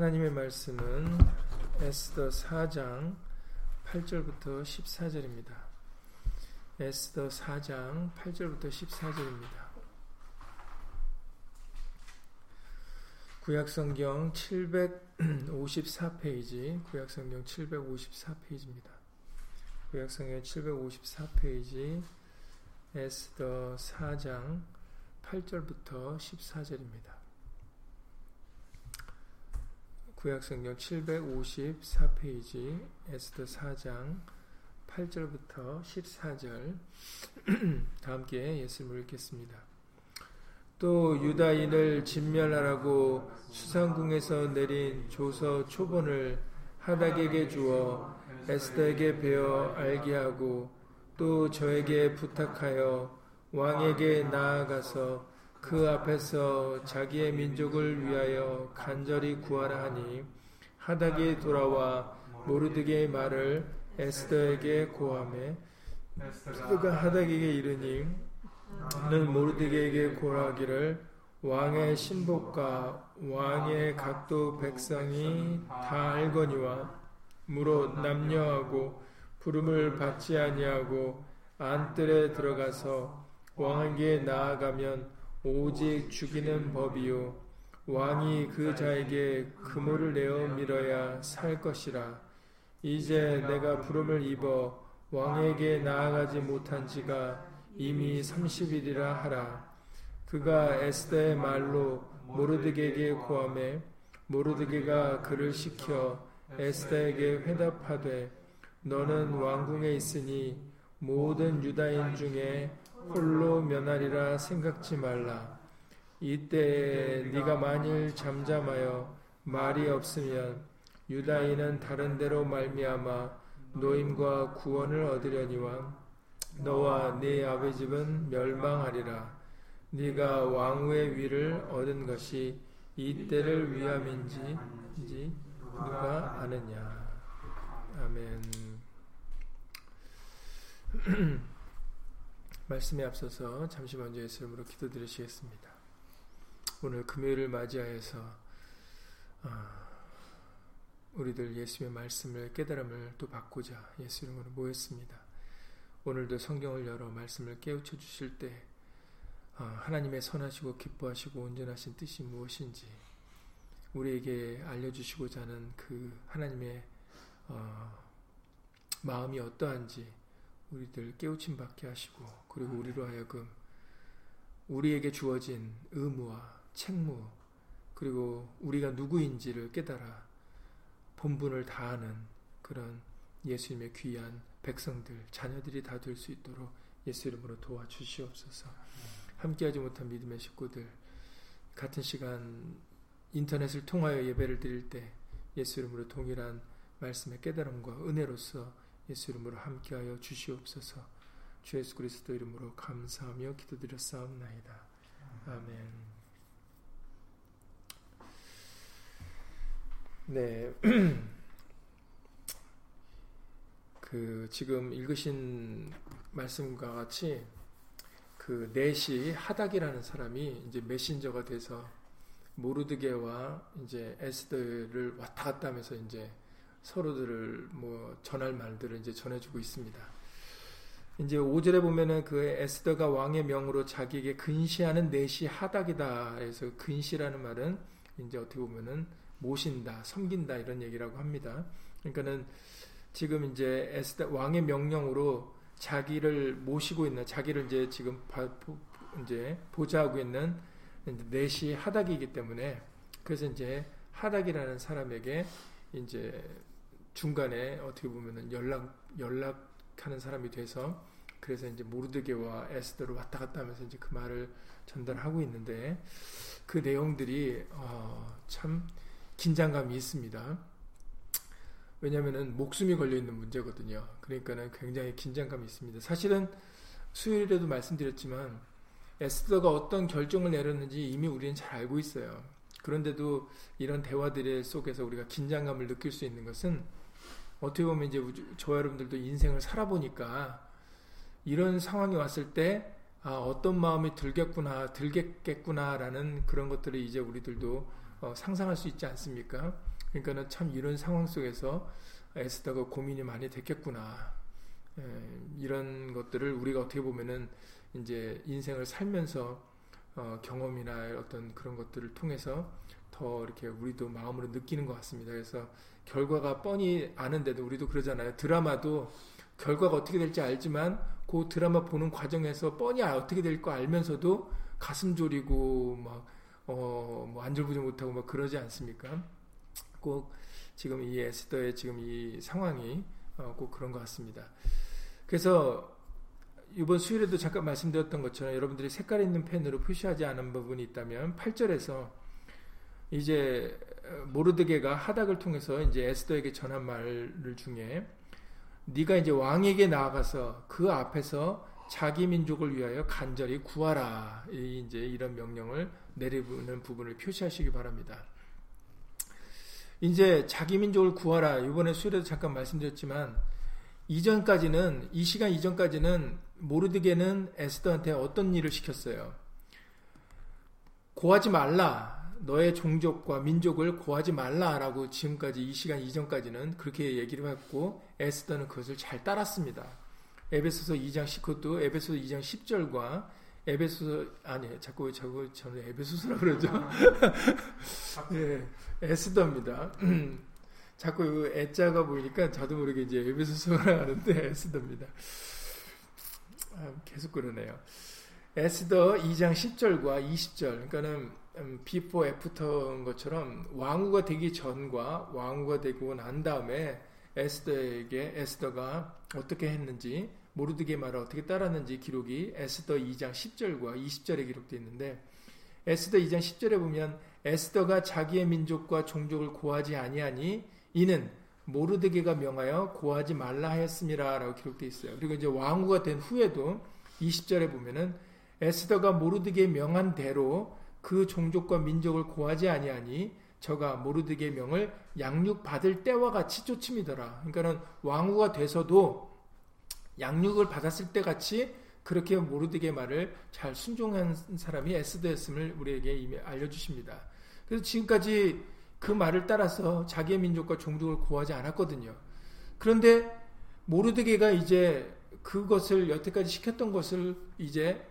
하나님의 말씀은 에스더 4장 8절부터 14절입니다. 에스더 4장 8절부터 14절입니다. 구약성경 754페이지, 구약성경 754페이지입니다. 구약성경 754페이지, 에스더 4장 8절부터 14절입니다. 구약성경 754페이지 에스더 4장 8절부터 14절 다 함께 예수님을 읽겠습니다. 또 유다인을 진멸하라고 수상궁에서 내린 조서 초본을 하닥에게 주어 에스더에게 베어 알게 하고 또 저에게 부탁하여 왕에게 나아가서 그 앞에서 자기의 민족을 위하여 간절히 구하라 하니 하닥이 돌아와 모르드게의 말을 에스더에게 고함해 에스더가 하닥에게 이르니 는 모르드게에게 고하기를 왕의 신복과 왕의 각도 백성이 다 알거니와 무릇 남녀하고 부름을 받지 아니하고 안뜰에 들어가서 왕에게 나아가면 오직 죽이는 법이요. 왕이 그 자에게 그물을 내어 밀어야 살 것이라. 이제 내가 부름을 입어 왕에게 나아가지 못한 지가 이미 30일이라 하라. 그가 에스더의 말로 모르드게에게 고함해 모르드게가 그를 시켜 에스더에게 회답하되 너는 왕궁에 있으니 모든 유다인 중에 홀로 면하리라 생각지 말라. 이때 네가 만일 잠잠하여 말이 없으면 유다인은 다른 데로 말미암아 노임과 구원을 얻으려니와 너와 네 아버지 집은 멸망하리라. 네가 왕후의 위를 얻은 것이 이 때를 위함인지 누가 아느냐. 아멘. 말씀에 앞서서 잠시 먼저 예수 이름으로 기도드리시겠습니다. 오늘 금요일을 맞이하여서 어, 우리들 예수의 말씀을 깨달음을 또 받고자 예수 이름으로 모였습니다. 오늘도 성경을 열어 말씀을 깨우쳐 주실 때 어, 하나님의 선하시고 기뻐하시고 온전하신 뜻이 무엇인지 우리에게 알려주시고자 하는 그 하나님의 어, 마음이 어떠한지 우리들 깨우침 받게 하시고 그리고 우리로 하여금 우리에게 주어진 의무와 책무 그리고 우리가 누구인지를 깨달아 본분을 다하는 그런 예수님의 귀한 백성들 자녀들이 다 될 수 있도록 예수 이름으로 도와주시옵소서. 함께하지 못한 믿음의 식구들 같은 시간 인터넷을 통하여 예배를 드릴 때 예수 이름으로 동일한 말씀의 깨달음과 은혜로서 예수 이름으로 함께하여 주시옵소서. 주 예수 그리스도 이름으로 감사하며 기도드렸사옵나이다. 아멘. 네. 그 지금 읽으신 말씀과 같이 그 넷이 하닥이라는 사람이 이제 메신저가 돼서 모르드게와 이제 에스더를 왔다 갔다 하면서 이제 서로들을 뭐 전할 말들을 이제 전해주고 있습니다. 이제 5절에 보면은 그 에스더가 왕의 명으로 자기에게 근시하는 넷이 하닥이다. 그래서 근시라는 말은 이제 어떻게 보면은 모신다, 섬긴다 이런 얘기라고 합니다. 그러니까는 지금 이제 에스더 왕의 명령으로 자기를 모시고 있는 자기를 이제 지금 이제 보좌하고 있는 넷이 하닥이기 때문에 그래서 이제 하닥이라는 사람에게 이제 중간에 어떻게 보면은 연락 연락하는 사람이 돼서 그래서 이제 모르드게와 에스더를 왔다 갔다 하면서 이제 그 말을 전달하고 있는데 그 내용들이 어, 참 긴장감이 있습니다. 왜냐하면은 목숨이 걸려 있는 문제거든요. 그러니까는 굉장히 긴장감이 있습니다. 사실은 수요일에도 말씀드렸지만 에스더가 어떤 결정을 내렸는지 이미 우리는 잘 알고 있어요. 그런데도 이런 대화들 속에서 우리가 긴장감을 느낄 수 있는 것은 어떻게 보면 이제 저와 여러분들도 인생을 살아보니까 이런 상황이 왔을 때 아, 어떤 마음이 들겠구나, 들겠겠구나라는 그런 것들을 이제 우리들도 어, 상상할 수 있지 않습니까? 그러니까는 참 이런 상황 속에서 에스더가 고민이 많이 됐겠구나. 에, 이런 것들을 우리가 어떻게 보면은 이제 인생을 살면서 어, 경험이나 어떤 그런 것들을 통해서 더 이렇게 우리도 마음으로 느끼는 것 같습니다. 그래서 결과가 뻔히 아는데도 우리도 그러잖아요. 드라마도 결과가 어떻게 될지 알지만 그 드라마 보는 과정에서 뻔히 어떻게 될 거 알면서도 가슴 졸이고 막 어, 뭐 안절부절 못하고 막 그러지 않습니까? 꼭 지금 이 에스더의 지금 이 상황이 어, 꼭 그런 것 같습니다. 그래서 이번 수요일에도 잠깐 말씀드렸던 것처럼 여러분들이 색깔 있는 펜으로 표시하지 않은 부분이 있다면 8절에서 이제 모르드게가 하닥을 통해서 이제 에스더에게 전한 말 중에 네가 이제 왕에게 나아가서 그 앞에서 자기 민족을 위하여 간절히 구하라. 이제 이런 명령을 내리는 부분을 표시하시기 바랍니다. 이제 자기 민족을 구하라. 이번에 수요일에도 잠깐 말씀드렸지만 이전까지는 이 시간 이전까지는 모르드게는 에스더한테 어떤 일을 시켰어요? 고하지 말라. 너의 종족과 민족을 고하지 말라라고 지금까지 이 시간 이전까지는 그렇게 얘기를 했고 에스더는 그것을 잘 따랐습니다. 에베소서 2장 19도 에베소서 2장 10절과 에베소서 아니 자꾸 자꾸 저는 에베소서라 그러죠. 예, 에스더입니다. 자꾸 애자가 보이니까 저도 모르게 이제 에베소서라 하는데 에스더입니다. 아, 계속 그러네요. 에스더 2장 10절과 20절 그러니까는 음, before after인 것처럼 왕후가 되기 전과 왕후가 되고 난 다음에 에스더에게 에스더가 어떻게 했는지 모르드게 말을 어떻게 따랐는지 기록이 에스더 2장 10절과 20절에 기록되어 있는데 에스더 2장 10절에 보면 에스더가 자기의 민족과 종족을 고하지 아니하니 이는 모르드게가 명하여 고하지 말라 하였음이라라고 기록되어 있어요. 그리고 이제 왕후가 된 후에도 20절에 보면은 에스더가 모르드게 명한 대로 그 종족과 민족을 고하지 아니하니 저가 모르드게 명을 양육 받을 때와 같이 쫓음이더라. 그러니까는 왕후가 돼서도 양육을 받았을 때 같이 그렇게 모르드게 말을 잘 순종한 사람이 에스더였음을 우리에게 이미 알려주십니다. 그래서 지금까지 그 말을 따라서 자기의 민족과 종족을 고하지 않았거든요. 그런데 모르드게가 이제 그것을 여태까지 시켰던 것을 이제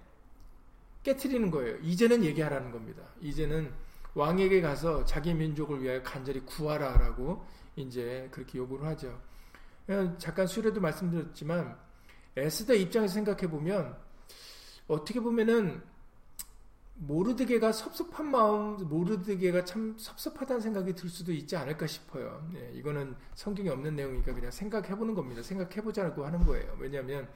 깨트리는 거예요. 이제는 얘기하라는 겁니다. 이제는 왕에게 가서 자기 민족을 위하여 간절히 구하라라고 이제 그렇게 요구를 하죠. 잠깐 수레도 말씀드렸지만 에스더 입장에서 생각해 보면 어떻게 보면은 모르드게가 섭섭한 마음, 모르드게가 참 섭섭하다는 생각이 들 수도 있지 않을까 싶어요. 네, 이거는 성경에 없는 내용이니까 그냥 생각해 보는 겁니다. 생각해 보자고 하는 거예요. 왜냐하면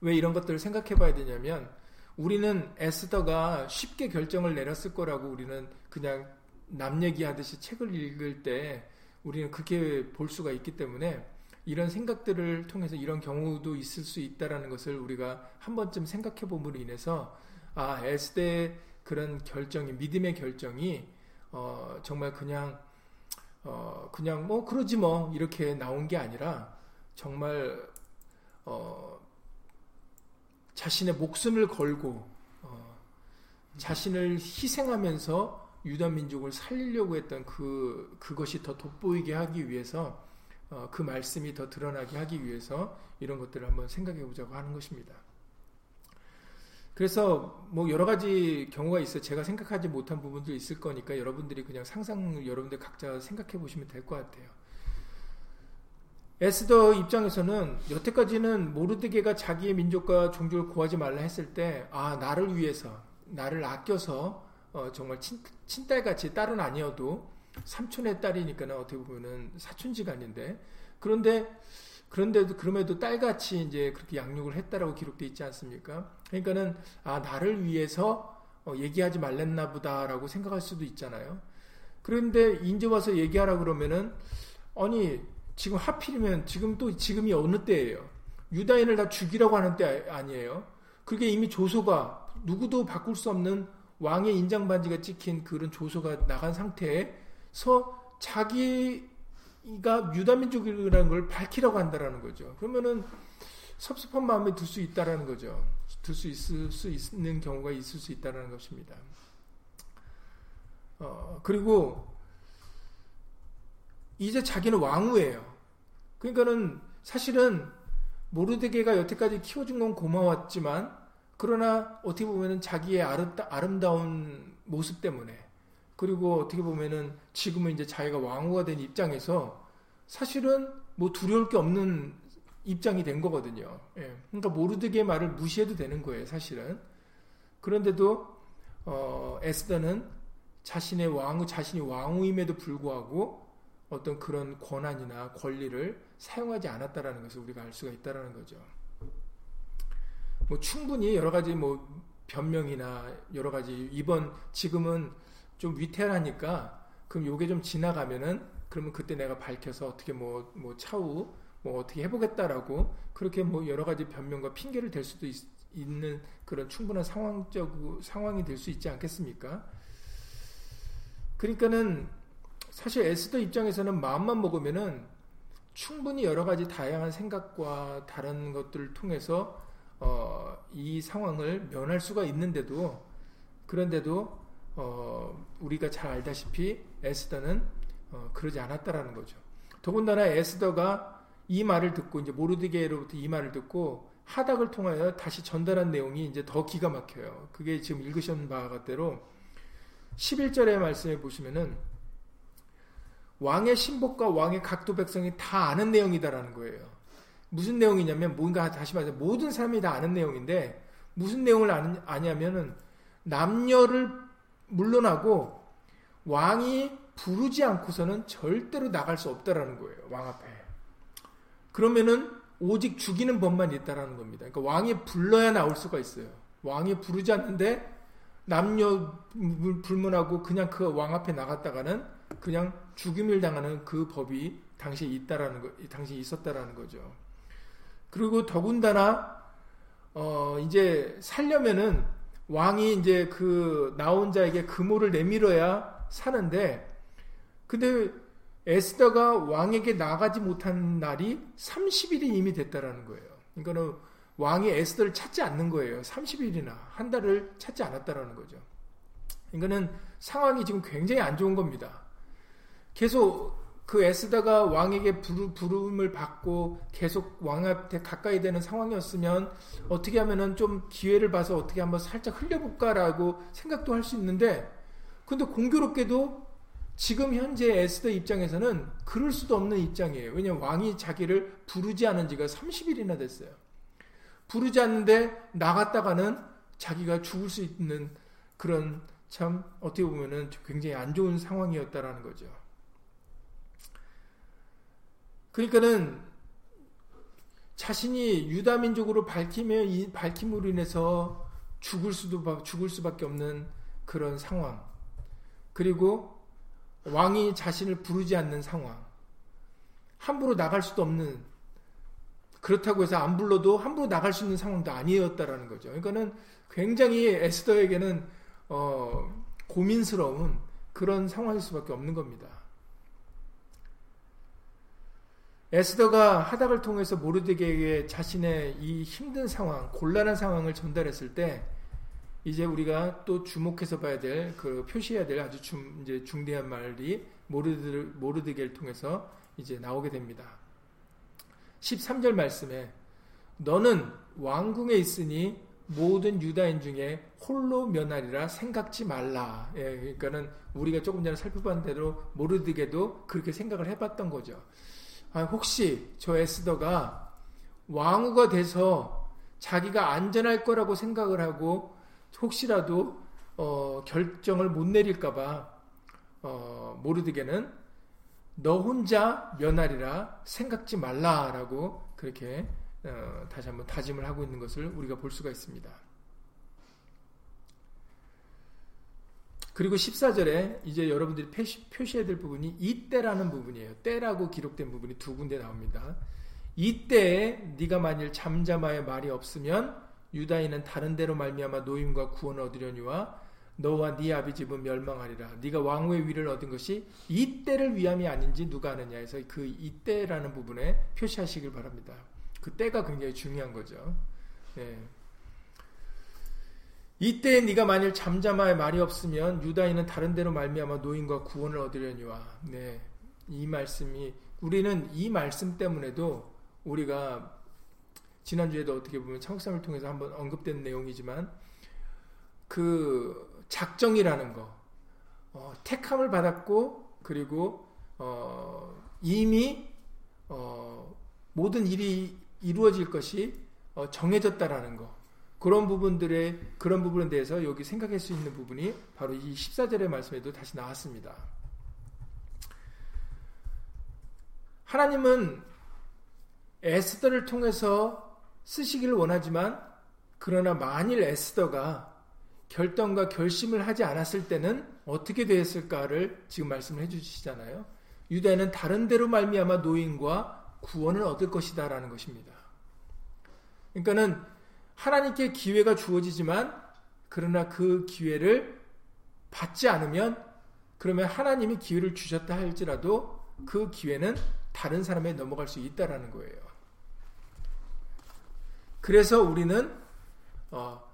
왜 이런 것들을 생각해 봐야 되냐면 우리는 에스더가 쉽게 결정을 내렸을 거라고 우리는 그냥 남 얘기하듯이 책을 읽을 때 우리는 그렇게 볼 수가 있기 때문에 이런 생각들을 통해서 이런 경우도 있을 수 있다라는 것을 우리가 한 번쯤 생각해 봄으로 인해서 아 에스더의 그런 결정이 믿음의 결정이 어, 정말 그냥 어, 그냥 뭐 그러지 뭐 이렇게 나온 게 아니라 정말 어, 자신의 목숨을 걸고 어, 자신을 희생하면서 유다 민족을 살리려고 했던 그 그것이 더 돋보이게 하기 위해서 어, 그 말씀이 더 드러나게 하기 위해서 이런 것들을 한번 생각해 보자고 하는 것입니다. 그래서 뭐 여러 가지 경우가 있어요. 제가 생각하지 못한 부분도 있을 거니까 여러분들이 그냥 상상 여러분들 각자 생각해 보시면 될 것 같아요. 에스더 입장에서는 여태까지는 모르드게가 자기의 민족과 종족을 구하지 말라 했을 때, 아, 나를 위해서, 나를 아껴서, 어, 정말 친, 친딸같이 딸은 아니어도 삼촌의 딸이니까 는 어떻게 보면은 사촌지간인데, 그런데, 그런데도, 그럼에도 딸같이 이제 그렇게 양육을 했다라고 기록되어 있지 않습니까? 그러니까는, 아, 나를 위해서 어, 얘기하지 말랬나 보다라고 생각할 수도 있잖아요. 그런데 이제 와서 얘기하라 그러면은, 아니, 지금 하필이면 지금 또 지금이 어느 때예요? 유다인을 다 죽이라고 하는 때 아니에요? 그게 이미 조소가 누구도 바꿀 수 없는 왕의 인장 반지가 찍힌 그런 조소가 나간 상태에서 자기가 유다 민족이라는 걸 밝히라고 한다라는 거죠. 그러면은 섭섭한 마음에 들수 있다라는 거죠. 들 수 있을 수 있는 경우가 있을 수 있다라는 것입니다. 어, 그리고 이제 자기는 왕후예요. 그러니까는 사실은 모르드게가 여태까지 키워준 건 고마웠지만 그러나 어떻게 보면은 자기의 아름다운 모습 때문에 그리고 어떻게 보면은 지금은 이제 자기가 왕후가 된 입장에서 사실은 뭐 두려울 게 없는 입장이 된 거거든요. 예. 그러니까 모르드게의 말을 무시해도 되는 거예요, 사실은. 그런데도 어, 에스더는 자신의 왕후, 자신이 왕후임에도 불구하고 어떤 그런 권한이나 권리를 사용하지 않았다라는 것을 우리가 알 수가 있다라는 거죠. 뭐 충분히 여러 가지 뭐 변명이나 여러 가지 이번 지금은 좀 위태하니까 그럼 요게 좀 지나가면은 그러면 그때 내가 밝혀서 어떻게 뭐뭐 뭐 차후 뭐 어떻게 해보겠다라고 그렇게 뭐 여러 가지 변명과 핑계를 댈 수도 있, 는 그런 충분한 상황적 상황이 될 수 있지 않겠습니까? 그러니까는 사실 에스더 입장에서는 마음만 먹으면은 충분히 여러 가지 다양한 생각과 다른 것들을 통해서 어, 이 상황을 면할 수가 있는데도 그런데도 어, 우리가 잘 알다시피 에스더는 어, 그러지 않았다라는 거죠. 더군다나 에스더가 이 말을 듣고 이제 모르드게로부터 이 말을 듣고 하닥을 통하여 다시 전달한 내용이 이제 더 기가 막혀요. 그게 지금 읽으신 바가 대로 11절의 말씀에 보시면은 왕의 신복과 왕의 각도 백성이 다 아는 내용이다라는 거예요. 무슨 내용이냐면 뭔가 다시 말해서 모든 사람이 다 아는 내용인데 무슨 내용을 아냐면은 남녀를 물러나고 왕이 부르지 않고서는 절대로 나갈 수 없다라는 거예요. 왕 앞에. 그러면은 오직 죽이는 법만 있다라는 겁니다. 그러니까 왕이 불러야 나올 수가 있어요. 왕이 부르지 않는데 남녀 불문하고 그냥 그 왕 앞에 나갔다가는 그냥 죽임을 당하는 그 법이 당시에 있다라는 거, 당시에 있었다라는 거죠. 그리고 더군다나 어 이제 살려면은 왕이 이제 그 나온 자에게 금호를 내밀어야 사는데 근데 에스더가 왕에게 나가지 못한 날이 30일이 이미 됐다라는 거예요. 그러니까는 왕이 에스더를 찾지 않는 거예요. 30일이나 한 달을 찾지 않았다라는 거죠. 그러니까는 상황이 지금 굉장히 안 좋은 겁니다. 계속 그 에스더가 왕에게 부름을 받고 계속 왕한테 가까이 되는 상황이었으면 어떻게 하면은 좀 기회를 봐서 어떻게 한번 살짝 흘려볼까라고 생각도 할 수 있는데 근데 공교롭게도 지금 현재 에스더 입장에서는 그럴 수도 없는 입장이에요. 왜냐하면 왕이 자기를 부르지 않은 지가 30일이나 됐어요. 부르지 않는데 나갔다가는 자기가 죽을 수 있는 그런 참 어떻게 보면은 굉장히 안 좋은 상황이었다라는 거죠. 그러니까는 자신이 유다 민족으로 밝히며 이 밝힘으로 인해서 죽을 수도 죽을 수밖에 없는 그런 상황. 그리고 왕이 자신을 부르지 않는 상황. 함부로 나갈 수도 없는 그렇다고 해서 안 불러도 함부로 나갈 수 있는 상황도 아니었다라는 거죠. 그러니까는 굉장히 에스더에게는 어, 고민스러운 그런 상황일 수밖에 없는 겁니다. 에스더가 하닥을 통해서 모르드게에게 자신의 이 힘든 상황, 곤란한 상황을 전달했을 때 이제 우리가 또 주목해서 봐야 될, 그 표시해야 될 아주 중, 이제 중대한 말이 모르드, 모르드게를 통해서 이제 나오게 됩니다. 13절 말씀에 너는 왕궁에 있으니 모든 유다인 중에 홀로 면하리라 생각지 말라. 예, 그러니까는 우리가 조금 전에 살펴본 대로 모르드게도 그렇게 생각을 해봤던 거죠. 아, 혹시 저 에스더가 왕후가 돼서 자기가 안전할 거라고 생각을 하고 혹시라도 어, 결정을 못 내릴까봐 어, 모르드게는 너 혼자 면하리라 생각지 말라라고 그렇게 어, 다시 한번 다짐을 하고 있는 것을 우리가 볼 수가 있습니다. 그리고 14절에 이제 여러분들이 표시, 표시해야 될 부분이 이때라는 부분이에요. 때라고 기록된 부분이 두 군데 나옵니다. 이때에 네가 만일 잠잠하여 말이 없으면 유다인은 다른 데로 말미암아 노임과 구원을 얻으려니와 너와 네 아비 집은 멸망하리라. 네가 왕후의 위를 얻은 것이 이때를 위함이 아닌지 누가 아느냐 해서 그 이때라는 부분에 표시하시길 바랍니다. 그 때가 굉장히 중요한 거죠. 네. 이때 네가 만일 잠잠하여 말이 없으면 유다인은 다른 데로 말미암아 노인과 구원을 얻으려니와. 네. 이 말씀이 우리는 이 말씀 때문에도 우리가 지난주에도 어떻게 보면 창국삼을 통해서 한번 언급된 내용이지만 그 작정이라는 거 어, 택함을 받았고 그리고 어, 이미 어, 모든 일이 이루어질 것이 어, 정해졌다라는 거 그런 부분들의 그런 부분에 대해서 여기 생각할 수 있는 부분이 바로 이 14절의 말씀에도 다시 나왔습니다. 하나님은 에스더를 통해서 쓰시기를 원하지만 그러나 만일 에스더가 결정과 결심을 하지 않았을 때는 어떻게 되었을까를 지금 말씀을 해주시잖아요. 유다는 다른 데로 말미암아 노인과 구원을 얻을 것이다라는 것입니다. 그러니까는 하나님께 기회가 주어지지만 그러나 그 기회를 받지 않으면 그러면 하나님이 기회를 주셨다 할지라도 그 기회는 다른 사람에 넘어갈 수 있다라는 거예요. 그래서 우리는 어,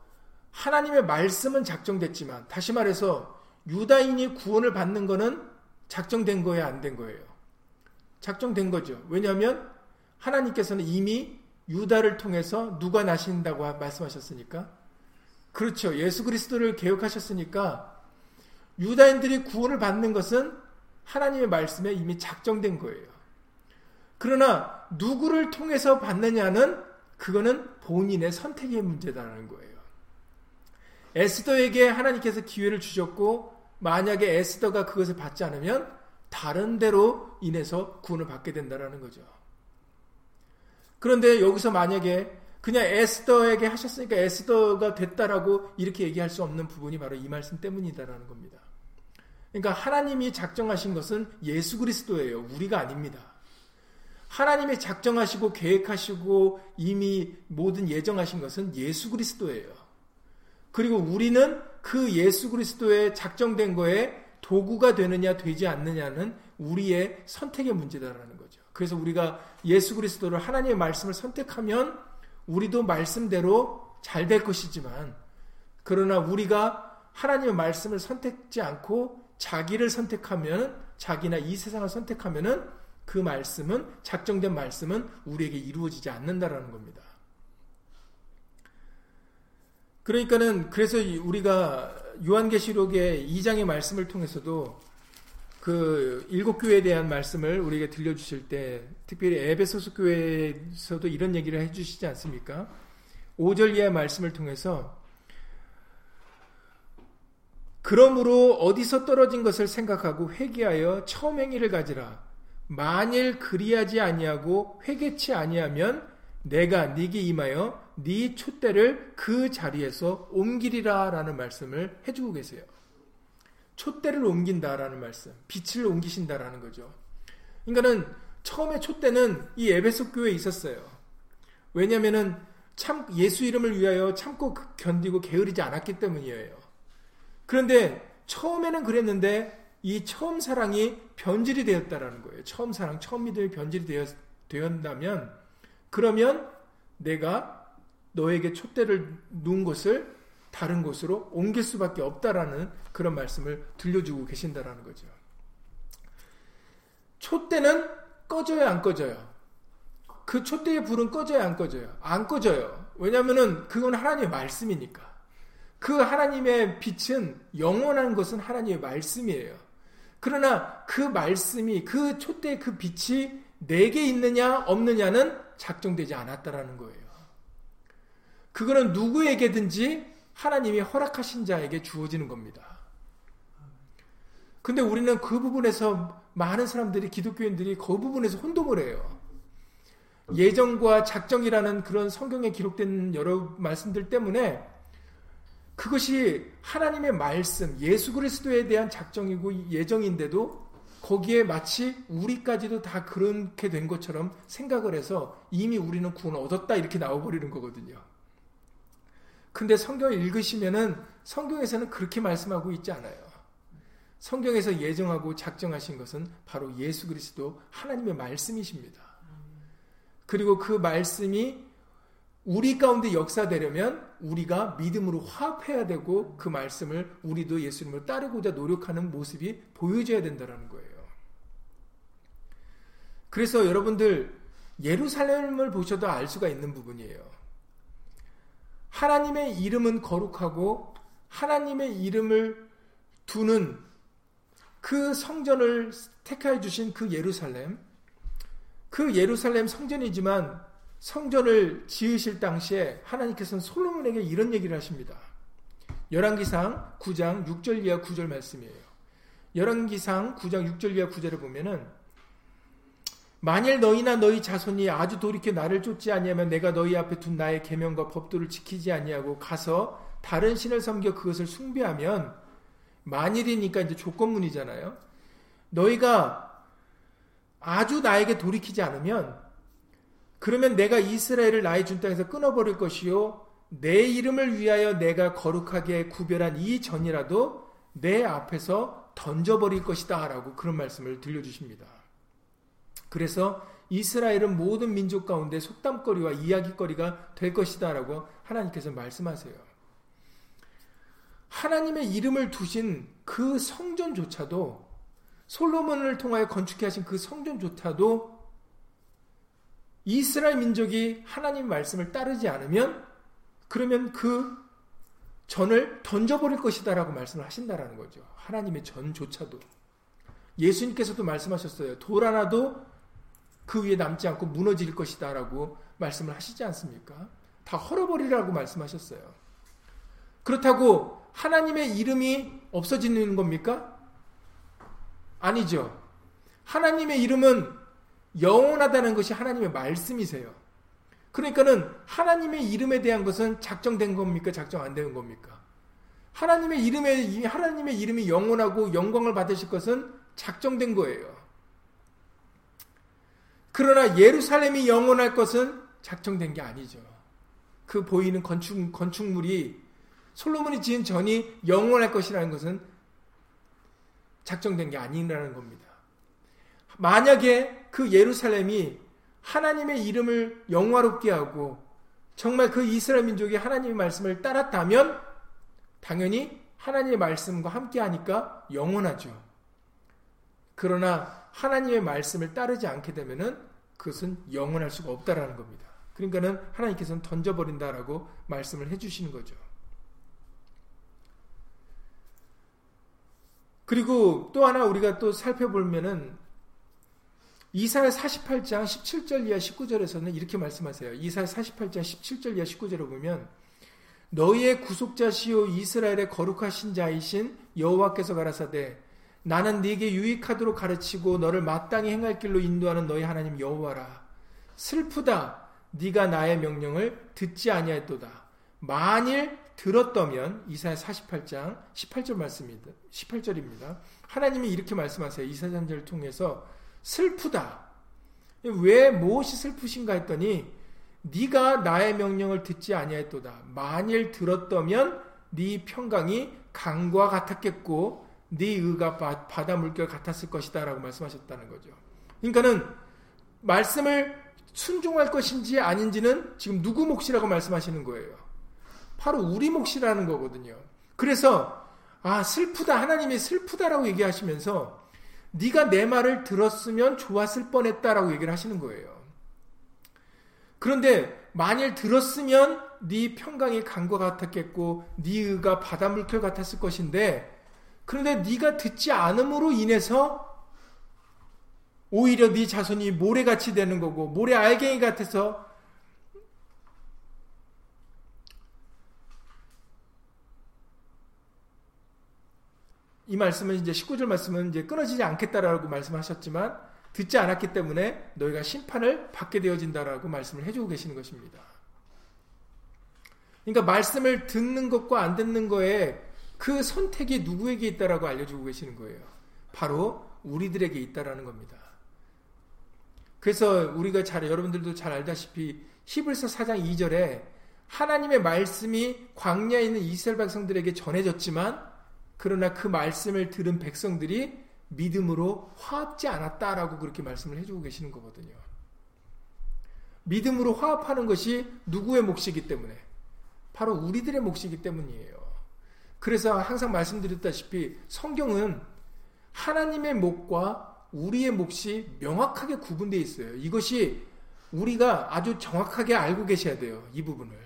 하나님의 말씀은 작정됐지만 다시 말해서 유다인이 구원을 받는 것은 작정된 거예요, 안된 거예요? 작정된 거죠. 왜냐하면 하나님께서는 이미 유다를 통해서 누가 나신다고 말씀하셨으니까. 그렇죠. 예수 그리스도를 개혁하셨으니까 유다인들이 구원을 받는 것은 하나님의 말씀에 이미 작정된 거예요. 그러나 누구를 통해서 받느냐는 그거는 본인의 선택의 문제다라는 거예요. 에스더에게 하나님께서 기회를 주셨고 만약에 에스더가 그것을 받지 않으면 다른 데로 인해서 구원을 받게 된다라는 거죠. 그런데 여기서 만약에 그냥 에스더에게 하셨으니까 에스더가 됐다라고 이렇게 얘기할 수 없는 부분이 바로 이 말씀 때문이다라는 겁니다. 그러니까 하나님이 작정하신 것은 예수 그리스도예요. 우리가 아닙니다. 하나님이 작정하시고 계획하시고 이미 모든 예정하신 것은 예수 그리스도예요. 그리고 우리는 그 예수 그리스도의 작정된 거에 도구가 되느냐 되지 않느냐는 우리의 선택의 문제다라는 거죠. 그래서 우리가 예수 그리스도를 하나님의 말씀을 선택하면 우리도 말씀대로 잘 될 것이지만 그러나 우리가 하나님의 말씀을 선택지 않고 자기를 선택하면 자기나 이 세상을 선택하면은 그 말씀은 작정된 말씀은 우리에게 이루어지지 않는다라는 겁니다. 그러니까는 그래서 우리가 요한계시록의 2장의 말씀을 통해서도 그 일곱 교회에 대한 말씀을 우리에게 들려주실 때 특별히 에베소스 교회에서도 이런 얘기를 해주시지 않습니까? 5절 이하의 말씀을 통해서 그러므로 어디서 떨어진 것을 생각하고 회개하여 처음 행위를 가지라. 만일 그리하지 아니하고 회개치 아니하면 내가 네게 임하여 네 촛대를 그 자리에서 옮기리라라는 말씀을 해주고 계세요. 촛대를 옮긴다라는 말씀, 빛을 옮기신다라는 거죠. 그러니까는 처음에 촛대는 이 에베소 교회에 있었어요. 왜냐하면은 참 예수 이름을 위하여 참고 견디고 게으르지 않았기 때문이에요. 그런데 처음에는 그랬는데 이 처음 사랑이 변질이 되었다라는 거예요. 처음 사랑, 처음 믿음이 변질이 되었, 되었다면 그러면 내가 너에게 촛대를 놓은 것을 다른 곳으로 옮길 수밖에 없다라는 그런 말씀을 들려주고 계신다라는 거죠. 촛대는 꺼져요, 안 꺼져요? 그 촛대의 불은 꺼져요, 안 꺼져요? 안 꺼져요. 왜냐하면은 그건 하나님의 말씀이니까. 그 하나님의 빛은 영원한 것은 하나님의 말씀이에요. 그러나 그 말씀이 그 촛대의 그 빛이 내게 있느냐 없느냐는 작정되지 않았다라는 거예요. 그거는 누구에게든지 하나님이 허락하신 자에게 주어지는 겁니다. 근데 우리는 그 부분에서 많은 사람들이 기독교인들이 그 부분에서 혼동을 해요. 예정과 작정이라는 그런 성경에 기록된 여러 말씀들 때문에 그것이 하나님의 말씀, 예수 그리스도에 대한 작정이고 예정인데도 거기에 마치 우리까지도 다 그렇게 된 것처럼 생각을 해서 이미 우리는 구원을 얻었다 이렇게 나와버리는 거거든요. 근데 성경을 읽으시면은 성경에서는 그렇게 말씀하고 있지 않아요. 성경에서 예정하고 작정하신 것은 바로 예수 그리스도 하나님의 말씀이십니다. 그리고 그 말씀이 우리 가운데 역사되려면 우리가 믿음으로 화합해야 되고 그 말씀을 우리도 예수님을 따르고자 노력하는 모습이 보여져야 된다는 거예요. 그래서 여러분들 예루살렘을 보셔도 알 수가 있는 부분이에요. 하나님의 이름은 거룩하고 하나님의 이름을 두는 그 성전을 택하여 주신 그 예루살렘, 그 예루살렘 성전이지만 성전을 지으실 당시에 하나님께서는 솔로몬에게 이런 얘기를 하십니다. 열왕기상 9장 6절 이하 9절 말씀이에요. 열왕기상 9장 6절 이하 9절을 보면은 만일 너희나 너희 자손이 아주 돌이켜 나를 쫓지 아니하면 내가 너희 앞에 둔 나의 계명과 법도를 지키지 아니하고 가서 다른 신을 섬겨 그것을 숭배하면 만일이니까 이제 조건문이잖아요. 너희가 아주 나에게 돌이키지 않으면 그러면 내가 이스라엘을 나의 준 땅에서 끊어버릴 것이요 내 이름을 위하여 내가 거룩하게 구별한 이 전이라도 내 앞에서 던져버릴 것이다 라고 그런 말씀을 들려주십니다. 그래서 이스라엘은 모든 민족 가운데 속담거리와 이야기거리가 될 것이다 라고 하나님께서 말씀하세요. 하나님의 이름을 두신 그 성전조차도 솔로몬을 통하여 건축해 하신 그 성전조차도 이스라엘 민족이 하나님 말씀을 따르지 않으면 그러면 그 전을 던져버릴 것이다 라고 말씀을 하신다라는 거죠. 하나님의 전조차도. 예수님께서도 말씀하셨어요. 돌 하나도 그 위에 남지 않고 무너질 것이다 라고 말씀을 하시지 않습니까? 다 헐어버리라고 말씀하셨어요. 그렇다고 하나님의 이름이 없어지는 겁니까? 아니죠. 하나님의 이름은 영원하다는 것이 하나님의 말씀이세요. 그러니까는 하나님의 이름에 대한 것은 작정된 겁니까? 작정 안 되는 겁니까? 하나님의 이름에 하나님의 이름이 영원하고 영광을 받으실 것은 작정된 거예요. 그러나 예루살렘이 영원할 것은 작정된 게 아니죠. 그 보이는 건축 건축물이 솔로몬이 지은 전이 영원할 것이라는 것은 작정된 게 아니라는 겁니다. 만약에 그 예루살렘이 하나님의 이름을 영화롭게 하고 정말 그 이스라엘 민족이 하나님의 말씀을 따랐다면 당연히 하나님의 말씀과 함께 하니까 영원하죠. 그러나 하나님의 말씀을 따르지 않게 되면은 그것은 영원할 수가 없다라는 겁니다. 그러니까는 하나님께서는 던져버린다라고 말씀을 해주시는 거죠. 그리고 또 하나 우리가 또 살펴보면은 이사야 48장 17절 이하 19절에서는 이렇게 말씀하세요. 이사야 48장 17절 이하 19절을 보면 너희의 구속자시오 이스라엘의 거룩하신 자이신 여호와께서 가라사대 나는 네게 유익하도록 가르치고 너를 마땅히 행할 길로 인도하는 너희 하나님 여호와라 슬프다 네가 나의 명령을 듣지 아니하였도다 만일 들었다면 이사야 48장 18절 말씀입니다. 18절입니다. 하나님이 이렇게 말씀하세요. 이사전절을 통해서 슬프다. 왜 무엇이 슬프신가 했더니 네가 나의 명령을 듣지 아니하였도다. 만일 들었다면 네 평강이 강과 같았겠고 네 의가 바다 물결 같았을 것이다 라고 말씀하셨다는 거죠. 그러니까는 말씀을 순종할 것인지 아닌지는 지금 누구 몫이라고 말씀하시는 거예요. 바로 우리 몫이라는 거거든요. 그래서 아 슬프다 하나님이 슬프다라고 얘기하시면서 네가 내 말을 들었으면 좋았을 뻔했다라고 얘기를 하시는 거예요. 그런데 만일 들었으면 네 평강이 강과 같았겠고 네 의가 바닷물결 같았을 것인데 그런데 네가 듣지 않음으로 인해서 오히려 네 자손이 모래같이 되는 거고 모래 알갱이 같아서 이 말씀은 이제 19절 말씀은 이제 끊어지지 않겠다라고 말씀하셨지만 듣지 않았기 때문에 너희가 심판을 받게 되어진다라고 말씀을 해주고 계시는 것입니다. 그러니까 말씀을 듣는 것과 안 듣는 거에 그 선택이 누구에게 있다라고 알려주고 계시는 거예요. 바로 우리들에게 있다라는 겁니다. 그래서 우리가 잘 여러분들도 잘 알다시피 히브리서 4장 2절에 하나님의 말씀이 광야에 있는 이스라엘 백성들에게 전해졌지만 그러나 그 말씀을 들은 백성들이 믿음으로 화합지 않았다라고 그렇게 말씀을 해주고 계시는 거거든요. 믿음으로 화합하는 것이 누구의 몫이기 때문에 바로 우리들의 몫이기 때문이에요. 그래서 항상 말씀드렸다시피 성경은 하나님의 몫과 우리의 몫이 명확하게 구분되어 있어요. 이것이 우리가 아주 정확하게 알고 계셔야 돼요. 이 부분을.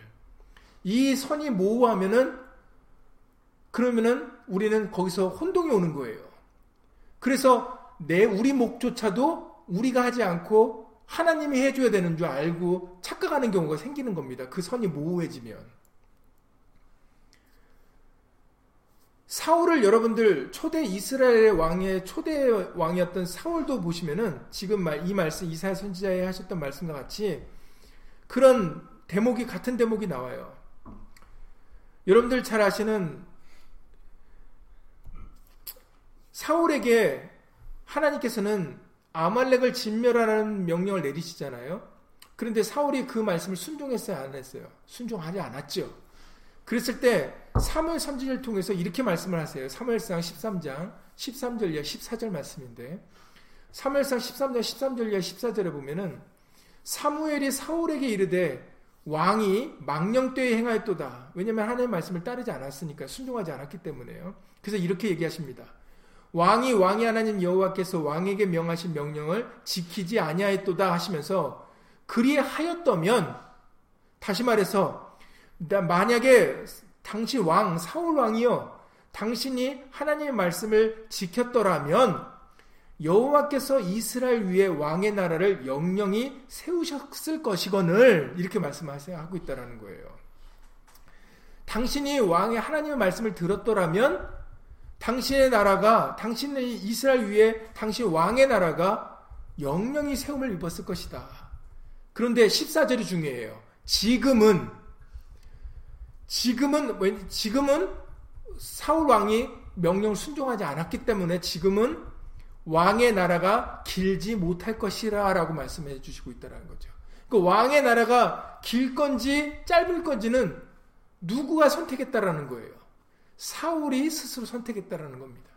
이 선이 모호하면은 그러면은 우리는 거기서 혼동이 오는 거예요. 그래서 내 우리 목조차도 우리가 하지 않고 하나님이 해줘야 되는 줄 알고 착각하는 경우가 생기는 겁니다. 그 선이 모호해지면. 사울을 여러분들 초대 이스라엘의 왕의 초대 왕이었던 사울도 보시면은 지금 이 말씀 이사야 선지자에 하셨던 말씀과 같이 그런 대목이 같은 대목이 나와요. 여러분들 잘 아시는 사울에게 하나님께서는 아말렉을 진멸하라는 명령을 내리시잖아요. 그런데 사울이 그 말씀을 순종했어요, 안 했어요? 순종하지 않았죠. 그랬을 때 사무엘 선지자를 통해서 이렇게 말씀을 하세요. 사무엘상 13장 13절 이하 14절 말씀인데 사무엘상 13장 13절 이하 14절에 보면은 사무엘이 사울에게 이르되 왕이 망령되이 행하였도다. 왜냐하면 하나님의 말씀을 따르지 않았으니까 순종하지 않았기 때문에요. 그래서 이렇게 얘기하십니다. 왕이 왕이 하나님 여호와께서 왕에게 명하신 명령을 지키지 아니하였도다 하시면서 그리하였다면 다시 말해서 만약에 당신 왕 사울 왕이요 당신이 하나님의 말씀을 지켰더라면 여호와께서 이스라엘 위에 왕의 나라를 영영히 세우셨을 것이거늘 이렇게 말씀하세요 하고 있다라는 거예요. 당신이 왕의 하나님의 말씀을 들었더라면 당신의 나라가 당신의 이스라엘 위에 당신 왕의 나라가 영영히 세움을 입었을 것이다. 그런데 14절이 중요해요. 지금은 지금은 지금은 사울 왕이 명령을 순종하지 않았기 때문에 지금은 왕의 나라가 길지 못할 것이라라고 말씀해 주시고 있다는 거죠. 그 왕의 나라가 길 건지 짧을 건지는 누구가 선택했다라는 거예요. 사울이 스스로 선택했다라는 겁니다.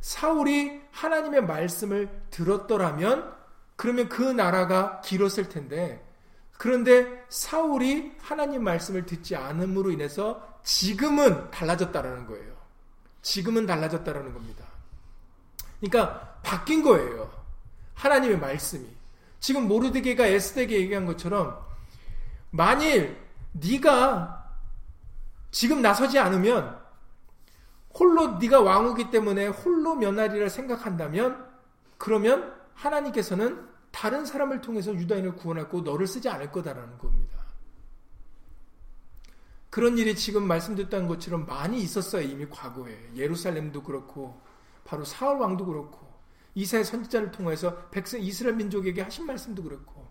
사울이 하나님의 말씀을 들었더라면 그러면 그 나라가 길었을 텐데 그런데 사울이 하나님 말씀을 듣지 않음으로 인해서 지금은 달라졌다라는 거예요. 지금은 달라졌다라는 겁니다. 그러니까 바뀐 거예요. 하나님의 말씀이. 지금 모르드게가 에스덱에 얘기한 것처럼 만일 네가 지금 나서지 않으면 홀로 네가 왕후기 때문에 홀로 면하리라 생각한다면 그러면 하나님께서는 다른 사람을 통해서 유다인을 구원하고 너를 쓰지 않을 거다라는 겁니다. 그런 일이 지금 말씀드렸던 것처럼 많이 있었어요. 이미 과거에. 예루살렘도 그렇고 바로 사울 왕도 그렇고 이사야 선지자를 통해서 백성 이스라엘 민족에게 하신 말씀도 그렇고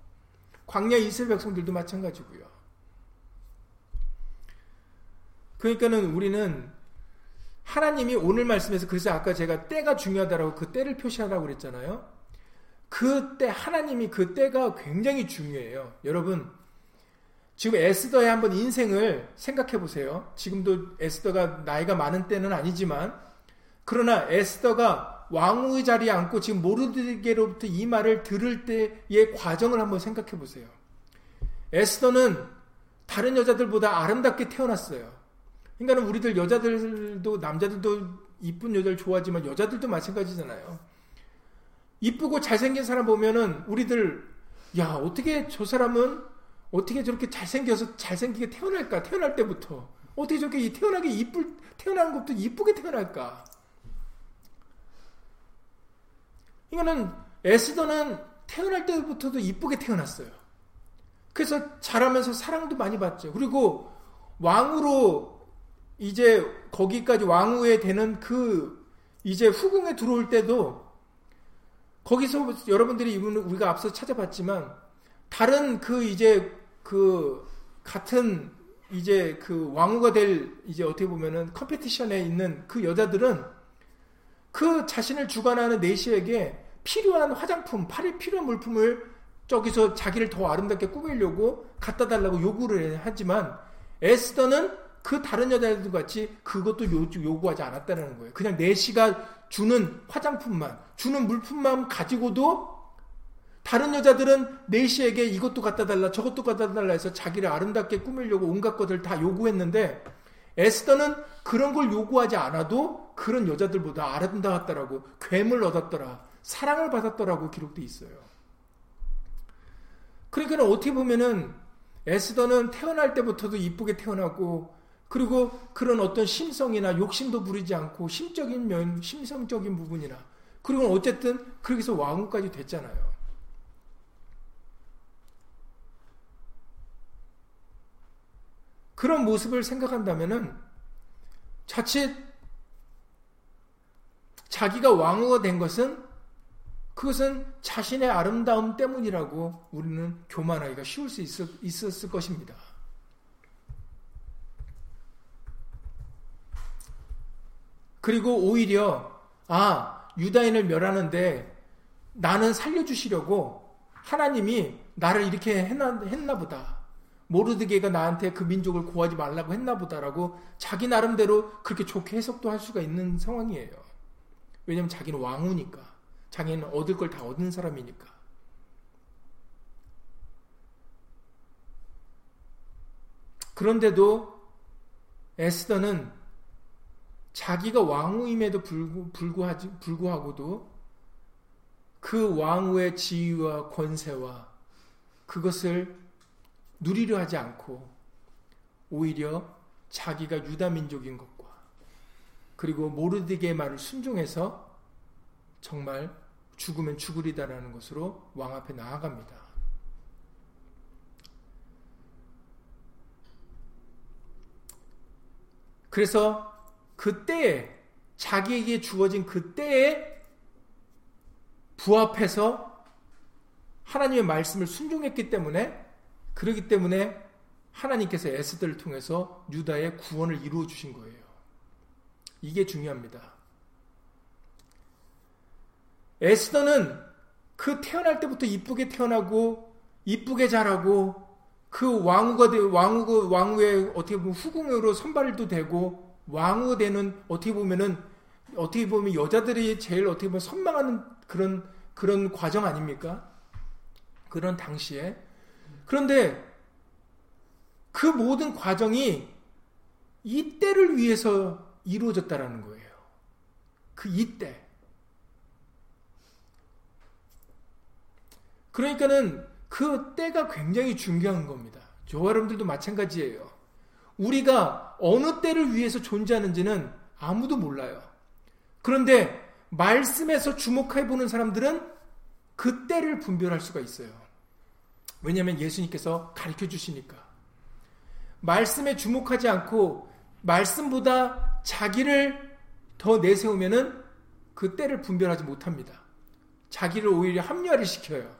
광야 이스라엘 백성들도 마찬가지고요. 그러니까는 우리는 하나님이 오늘 말씀에서 그래서 아까 제가 때가 중요하다라고 그 때를 표시하라고 그랬잖아요. 그때 하나님이 그 때가 굉장히 중요해요. 여러분 지금 에스더의 한번 인생을 생각해 보세요. 지금도 에스더가 나이가 많은 때는 아니지만 그러나 에스더가 왕의 자리에 앉고 지금 모르드게로부터 이 말을 들을 때의 과정을 한번 생각해 보세요. 에스더는 다른 여자들보다 아름답게 태어났어요. 그러니까 우리들 여자들도 남자들도 이쁜 여자를 좋아하지만 여자들도 마찬가지잖아요. 이쁘고 잘생긴 사람 보면은 우리들 야 어떻게 저 사람은 어떻게 저렇게 잘생겨서 잘생기게 태어날까 태어날 때부터 어떻게 저렇게 태어나게 이쁠 태어나는 것도 이쁘게 태어날까 이거는 에스더는 태어날 때부터도 이쁘게 태어났어요. 그래서 자라면서 사랑도 많이 받죠. 그리고 왕으로 이제 거기까지 왕후에 되는 그 이제 후궁에 들어올 때도 거기서 여러분들이 우리가 앞서 찾아봤지만 다른 그 이제 그 같은 이제 그 왕후가 될 이제 어떻게 보면은 competition에 있는 그 여자들은 그 자신을 주관하는 내시에게 필요한 화장품, 팔이 필요한 물품을 저기서 자기를 더 아름답게 꾸미려고 갖다 달라고 요구를 하지만 에스더는 그 다른 여자들 같이 그것도 요구하지 않았다는 거예요. 그냥 내시가 주는 화장품만, 주는 물품만 가지고도 다른 여자들은 네시에게 이것도 갖다 달라 저것도 갖다 달라 해서 자기를 아름답게 꾸미려고 온갖 것들 다 요구했는데 에스더는 그런 걸 요구하지 않아도 그런 여자들보다 아름다웠다라고 괴물 얻었더라 사랑을 받았더라고 기록돼 있어요. 그러니까 어떻게 보면은 에스더는 태어날 때부터도 이쁘게 태어나고 그리고 그런 어떤 심성이나 욕심도 부리지 않고 심적인 면, 심성적인 부분이나 그리고 어쨌든 그렇게 해서 왕후까지 됐잖아요. 그런 모습을 생각한다면은 자칫 자기가 왕후가 된 것은 그것은 자신의 아름다움 때문이라고 우리는 교만하기가 쉬울 수 있었, 을 것입니다. 그리고 오히려 아 유다인을 멸하는데 나는 살려주시려고 하나님이 나를 이렇게 했나, 했나 보다. 모르드게가 나한테 그 민족을 구하지 말라고 했나 보다라고 자기 나름대로 그렇게 좋게 해석도 할 수가 있는 상황이에요. 왜냐하면 자기는 왕후니까. 자기는 얻을 걸 다 얻은 사람이니까. 그런데도 에스더는 자기가 왕후임에도 불구, 불구하지, 불구하고도 그 왕후의 지위와 권세와 그것을 누리려 하지 않고 오히려 자기가 유다 민족인 것과 그리고 모르드게의 말을 순종해서 정말 죽으면 죽으리다라는 것으로 왕 앞에 나아갑니다. 그래서 그때에 자기에게 주어진 그때에 부합해서 하나님의 말씀을 순종했기 때문에 그러기 때문에 하나님께서 에스더를 통해서 유다의 구원을 이루어 주신 거예요. 이게 중요합니다. 에스더는 그 태어날 때부터 이쁘게 태어나고 이쁘게 자라고 그 왕후가 되, 왕후 왕후의 어떻게 보면 후궁으로 선발도 되고 왕후 되는 어떻게 보면은 어떻게 보면 여자들이 제일 어떻게 보면 선망하는 그런 그런 과정 아닙니까? 그런 당시에 그런데 그 모든 과정이 이때를 위해서 이루어졌다라는 거예요. 그 이때. 그러니까는 그 때가 굉장히 중요한 겁니다. 저와 여러분들도 마찬가지예요. 우리가 어느 때를 위해서 존재하는지는 아무도 몰라요. 그런데 말씀에서 주목해 보는 사람들은 그 때를 분별할 수가 있어요. 왜냐하면 예수님께서 가르쳐 주시니까. 말씀에 주목하지 않고 말씀보다 자기를 더 내세우면은 그 때를 분별하지 못합니다. 자기를 오히려 합리화를 시켜요.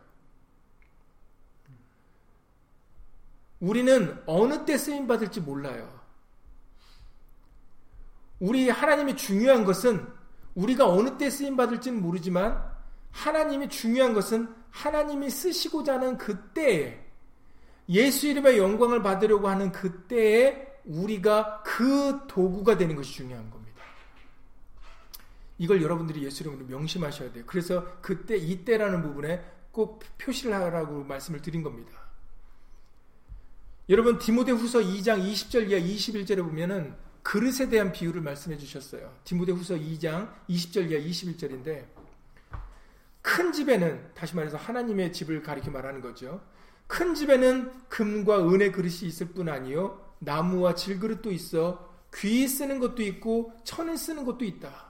우리는 어느 때 쓰임 받을지 몰라요. 우리 하나님이 중요한 것은 우리가 어느 때 쓰임 받을지는 모르지만 하나님이 중요한 것은 하나님이 쓰시고자 하는 그때에 예수 이름의 영광을 받으려고 하는 그때에 우리가 그 도구가 되는 것이 중요한 겁니다. 이걸 여러분들이 예수 이름으로 명심하셔야 돼요. 그래서 그때 이때라는 부분에 꼭 표시를 하라고 말씀을 드린 겁니다. 여러분 디모데 후서 2장 20절 이하 21절에 보면은 그릇에 대한 비유를 말씀해 주셨어요. 디모데 후서 2장 20절 이하 21절인데 큰 집에는 다시 말해서 하나님의 집을 가리켜 말하는 거죠. 큰 집에는 금과 은의 그릇이 있을 뿐 아니요 나무와 질그릇도 있어 귀에 쓰는 것도 있고 천에 쓰는 것도 있다.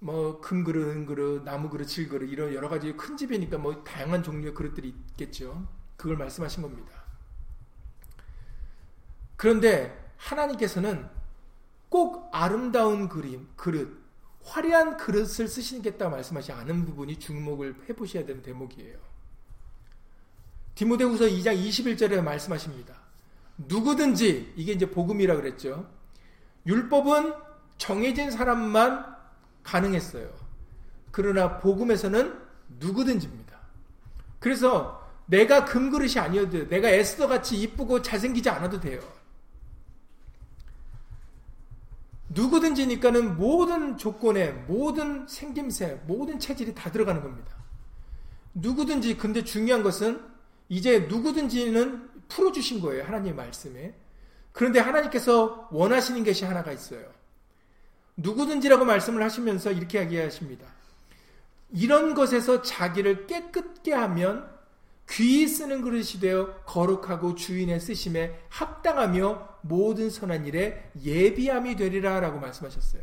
뭐 금그릇, 은그릇, 나무그릇, 질그릇 이런 여러 가지 큰 집이니까 뭐 다양한 종류의 그릇들이 있겠죠. 그걸 말씀하신 겁니다. 그런데 하나님께서는 꼭 아름다운 그림, 그릇, 화려한 그릇을 쓰시겠다 말씀하지 않은 부분이 주목을 해보셔야 되는 대목이에요. 디모데후서 2장 21절에 말씀하십니다. 누구든지 이게 이제 복음이라 그랬죠. 율법은 정해진 사람만 가능했어요. 그러나 복음에서는 누구든지입니다. 그래서 내가 금그릇이 아니어도 내가 에스더 같이 이쁘고 잘생기지 않아도 돼요. 누구든지니까는 모든 조건에 모든 생김새, 모든 체질이 다 들어가는 겁니다. 누구든지 근데 중요한 것은 이제 누구든지는 풀어주신 거예요. 하나님의 말씀에. 그런데 하나님께서 원하시는 것이 하나가 있어요. 누구든지라고 말씀을 하시면서 이렇게 이야기하십니다. 이런 것에서 자기를 깨끗게 하면 귀히 쓰는 그릇이 되어 거룩하고 주인의 쓰심에 합당하며 모든 선한 일에 예비함이 되리라 라고 말씀하셨어요.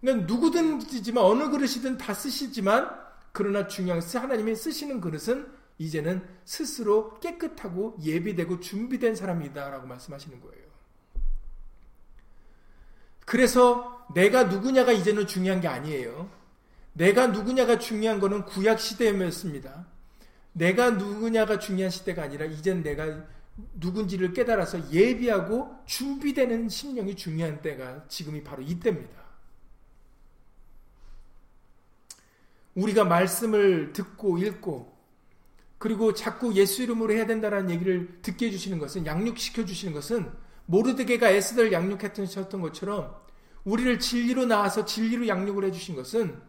그러니까 누구든지지만 어느 그릇이든 다 쓰시지만 그러나 중요한 하나님이 쓰시는 그릇은 이제는 스스로 깨끗하고 예비되고 준비된 사람이다 라고 말씀하시는 거예요. 그래서 내가 누구냐가 이제는 중요한 게 아니에요. 내가 누구냐가 중요한 거는 구약 시대였습니다. 내가 누구냐가 중요한 시대가 아니라 이젠 내가 누군지를 깨달아서 예비하고 준비되는 심령이 중요한 때가 지금이 바로 이때입니다. 우리가 말씀을 듣고 읽고 그리고 자꾸 예수 이름으로 해야 된다는 얘기를 듣게 해주시는 것은 양육시켜 주시는 것은 모르드게가 에스더를 양육했던 것처럼 우리를 진리로 나와서 진리로 양육을 해주신 것은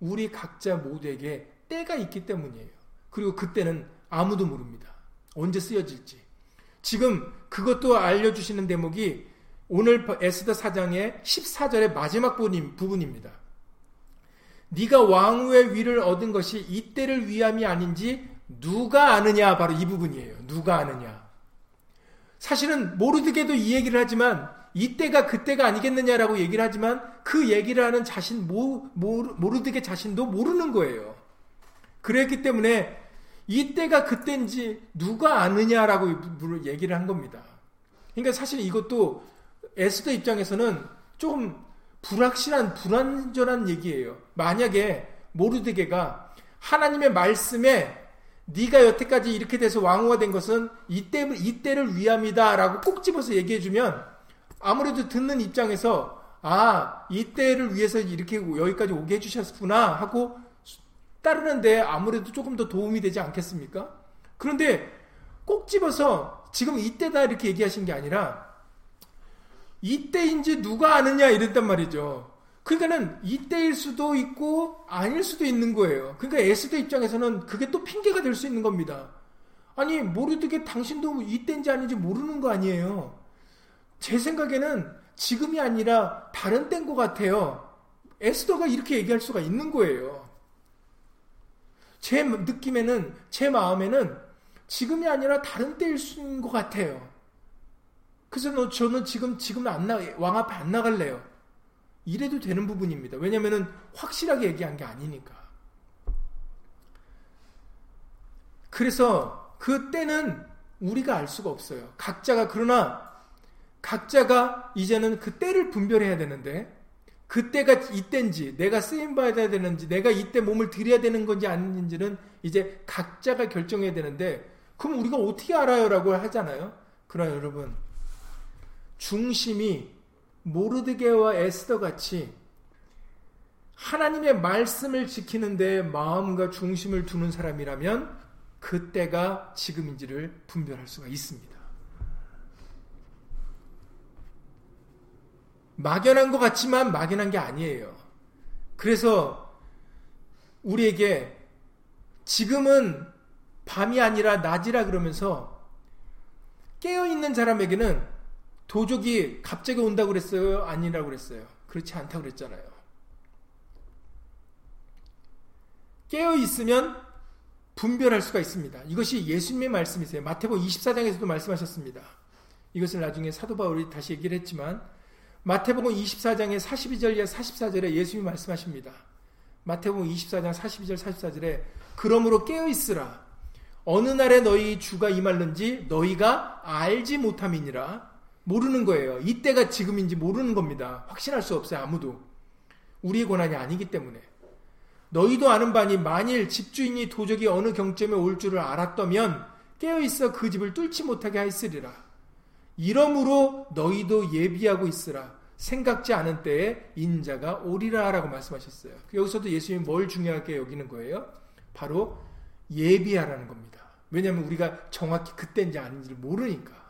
우리 각자 모두에게 때가 있기 때문이에요. 그리고 그때는 아무도 모릅니다. 언제 쓰여질지. 지금 그것도 알려주시는 대목이 오늘 에스더 사장의 14절의 마지막 부분입니다. 네가 왕후의 위를 얻은 것이 이때를 위함이 아닌지 누가 아느냐 바로 이 부분이에요. 누가 아느냐. 사실은 모르드게도 이 얘기를 하지만 이때가 그때가 아니겠느냐라고 얘기를 하지만 그 얘기를 하는 자신 모르드게 자신도 모르는 거예요. 그랬기 때문에 이때가 그때인지 누가 아느냐라고 얘기를 한 겁니다. 그러니까 사실 이것도 에스더 입장에서는 조금 불확실한 불완전한 얘기예요. 만약에 모르드게가 하나님의 말씀에 네가 여태까지 이렇게 돼서 왕후가 된 것은 이때 이때를 위함이다라고 꼭 집어서 얘기해 주면 아무래도 듣는 입장에서 아 이때를 위해서 이렇게 여기까지 오게 해주셨구나 하고 따르는데 아무래도 조금 더 도움이 되지 않겠습니까? 그런데 꼭 집어서 지금 이때다 이렇게 얘기하신 게 아니라 이때인지 누가 아느냐 이랬단 말이죠. 그러니까는 이때일 수도 있고 아닐 수도 있는 거예요. 그러니까 에스더 입장에서는 그게 또 핑계가 될 수 있는 겁니다. 아니 모르게 당신도 이때인지 아닌지 모르는 거 아니에요. 제 생각에는 지금이 아니라 다른 때인 것 같아요. 에스더가 이렇게 얘기할 수가 있는 거예요. 제 느낌에는 제 마음에는 지금이 아니라 다른 때일 수인 것 같아요. 그래서 저는 지금 지금 안 나, 왕 앞에 안 나갈래요. 이래도 되는 부분입니다. 왜냐면은 확실하게 얘기한 게 아니니까. 그래서 그 때는 우리가 알 수가 없어요. 각자가 그러나 각자가 이제는 그 때를 분별해야 되는데 그때가 이때인지 내가 쓰임 받아야 되는지 내가 이때 몸을 들여야 되는 건지 아닌지는 이제 각자가 결정해야 되는데 그럼 우리가 어떻게 알아요라고 하잖아요. 그러나 여러분 중심이 모르드게와 에스더 같이 하나님의 말씀을 지키는데 마음과 중심을 두는 사람이라면 그때가 지금인지를 분별할 수가 있습니다. 막연한 것 같지만 막연한 게 아니에요. 그래서 우리에게 지금은 밤이 아니라 낮이라 그러면서 깨어있는 사람에게는 도적이 갑자기 온다고 그랬어요? 아니라고 그랬어요? 그렇지 않다고 그랬잖아요. 깨어 있으면 분별할 수가 있습니다. 이것이 예수님의 말씀이세요. 마태복음 24장에서도 말씀하셨습니다. 이것을 나중에 사도 바울이 다시 얘기를 했지만 마태복음 24장의 42절 44절에 예수님이 말씀하십니다. 마태복음 24장 42절 44절에 그러므로 깨어 있으라 어느 날에 너희 주가 임할는지 너희가 알지 못함이니라 모르는 거예요. 이때가 지금인지 모르는 겁니다. 확신할 수 없어요, 아무도. 우리의 권한이 아니기 때문에. 너희도 아는 바니 만일 집주인이 도적이 어느 경점에 올 줄을 알았다면 깨어 있어 그 집을 뚫지 못하게 하였으리라. 이러므로 너희도 예비하고 있으라. 생각지 않은 때에 인자가 오리라 라고 말씀하셨어요. 여기서도 예수님이 뭘 중요하게 여기는 거예요? 바로 예비하라는 겁니다. 왜냐하면 우리가 정확히 그때인지 아닌지를 모르니까.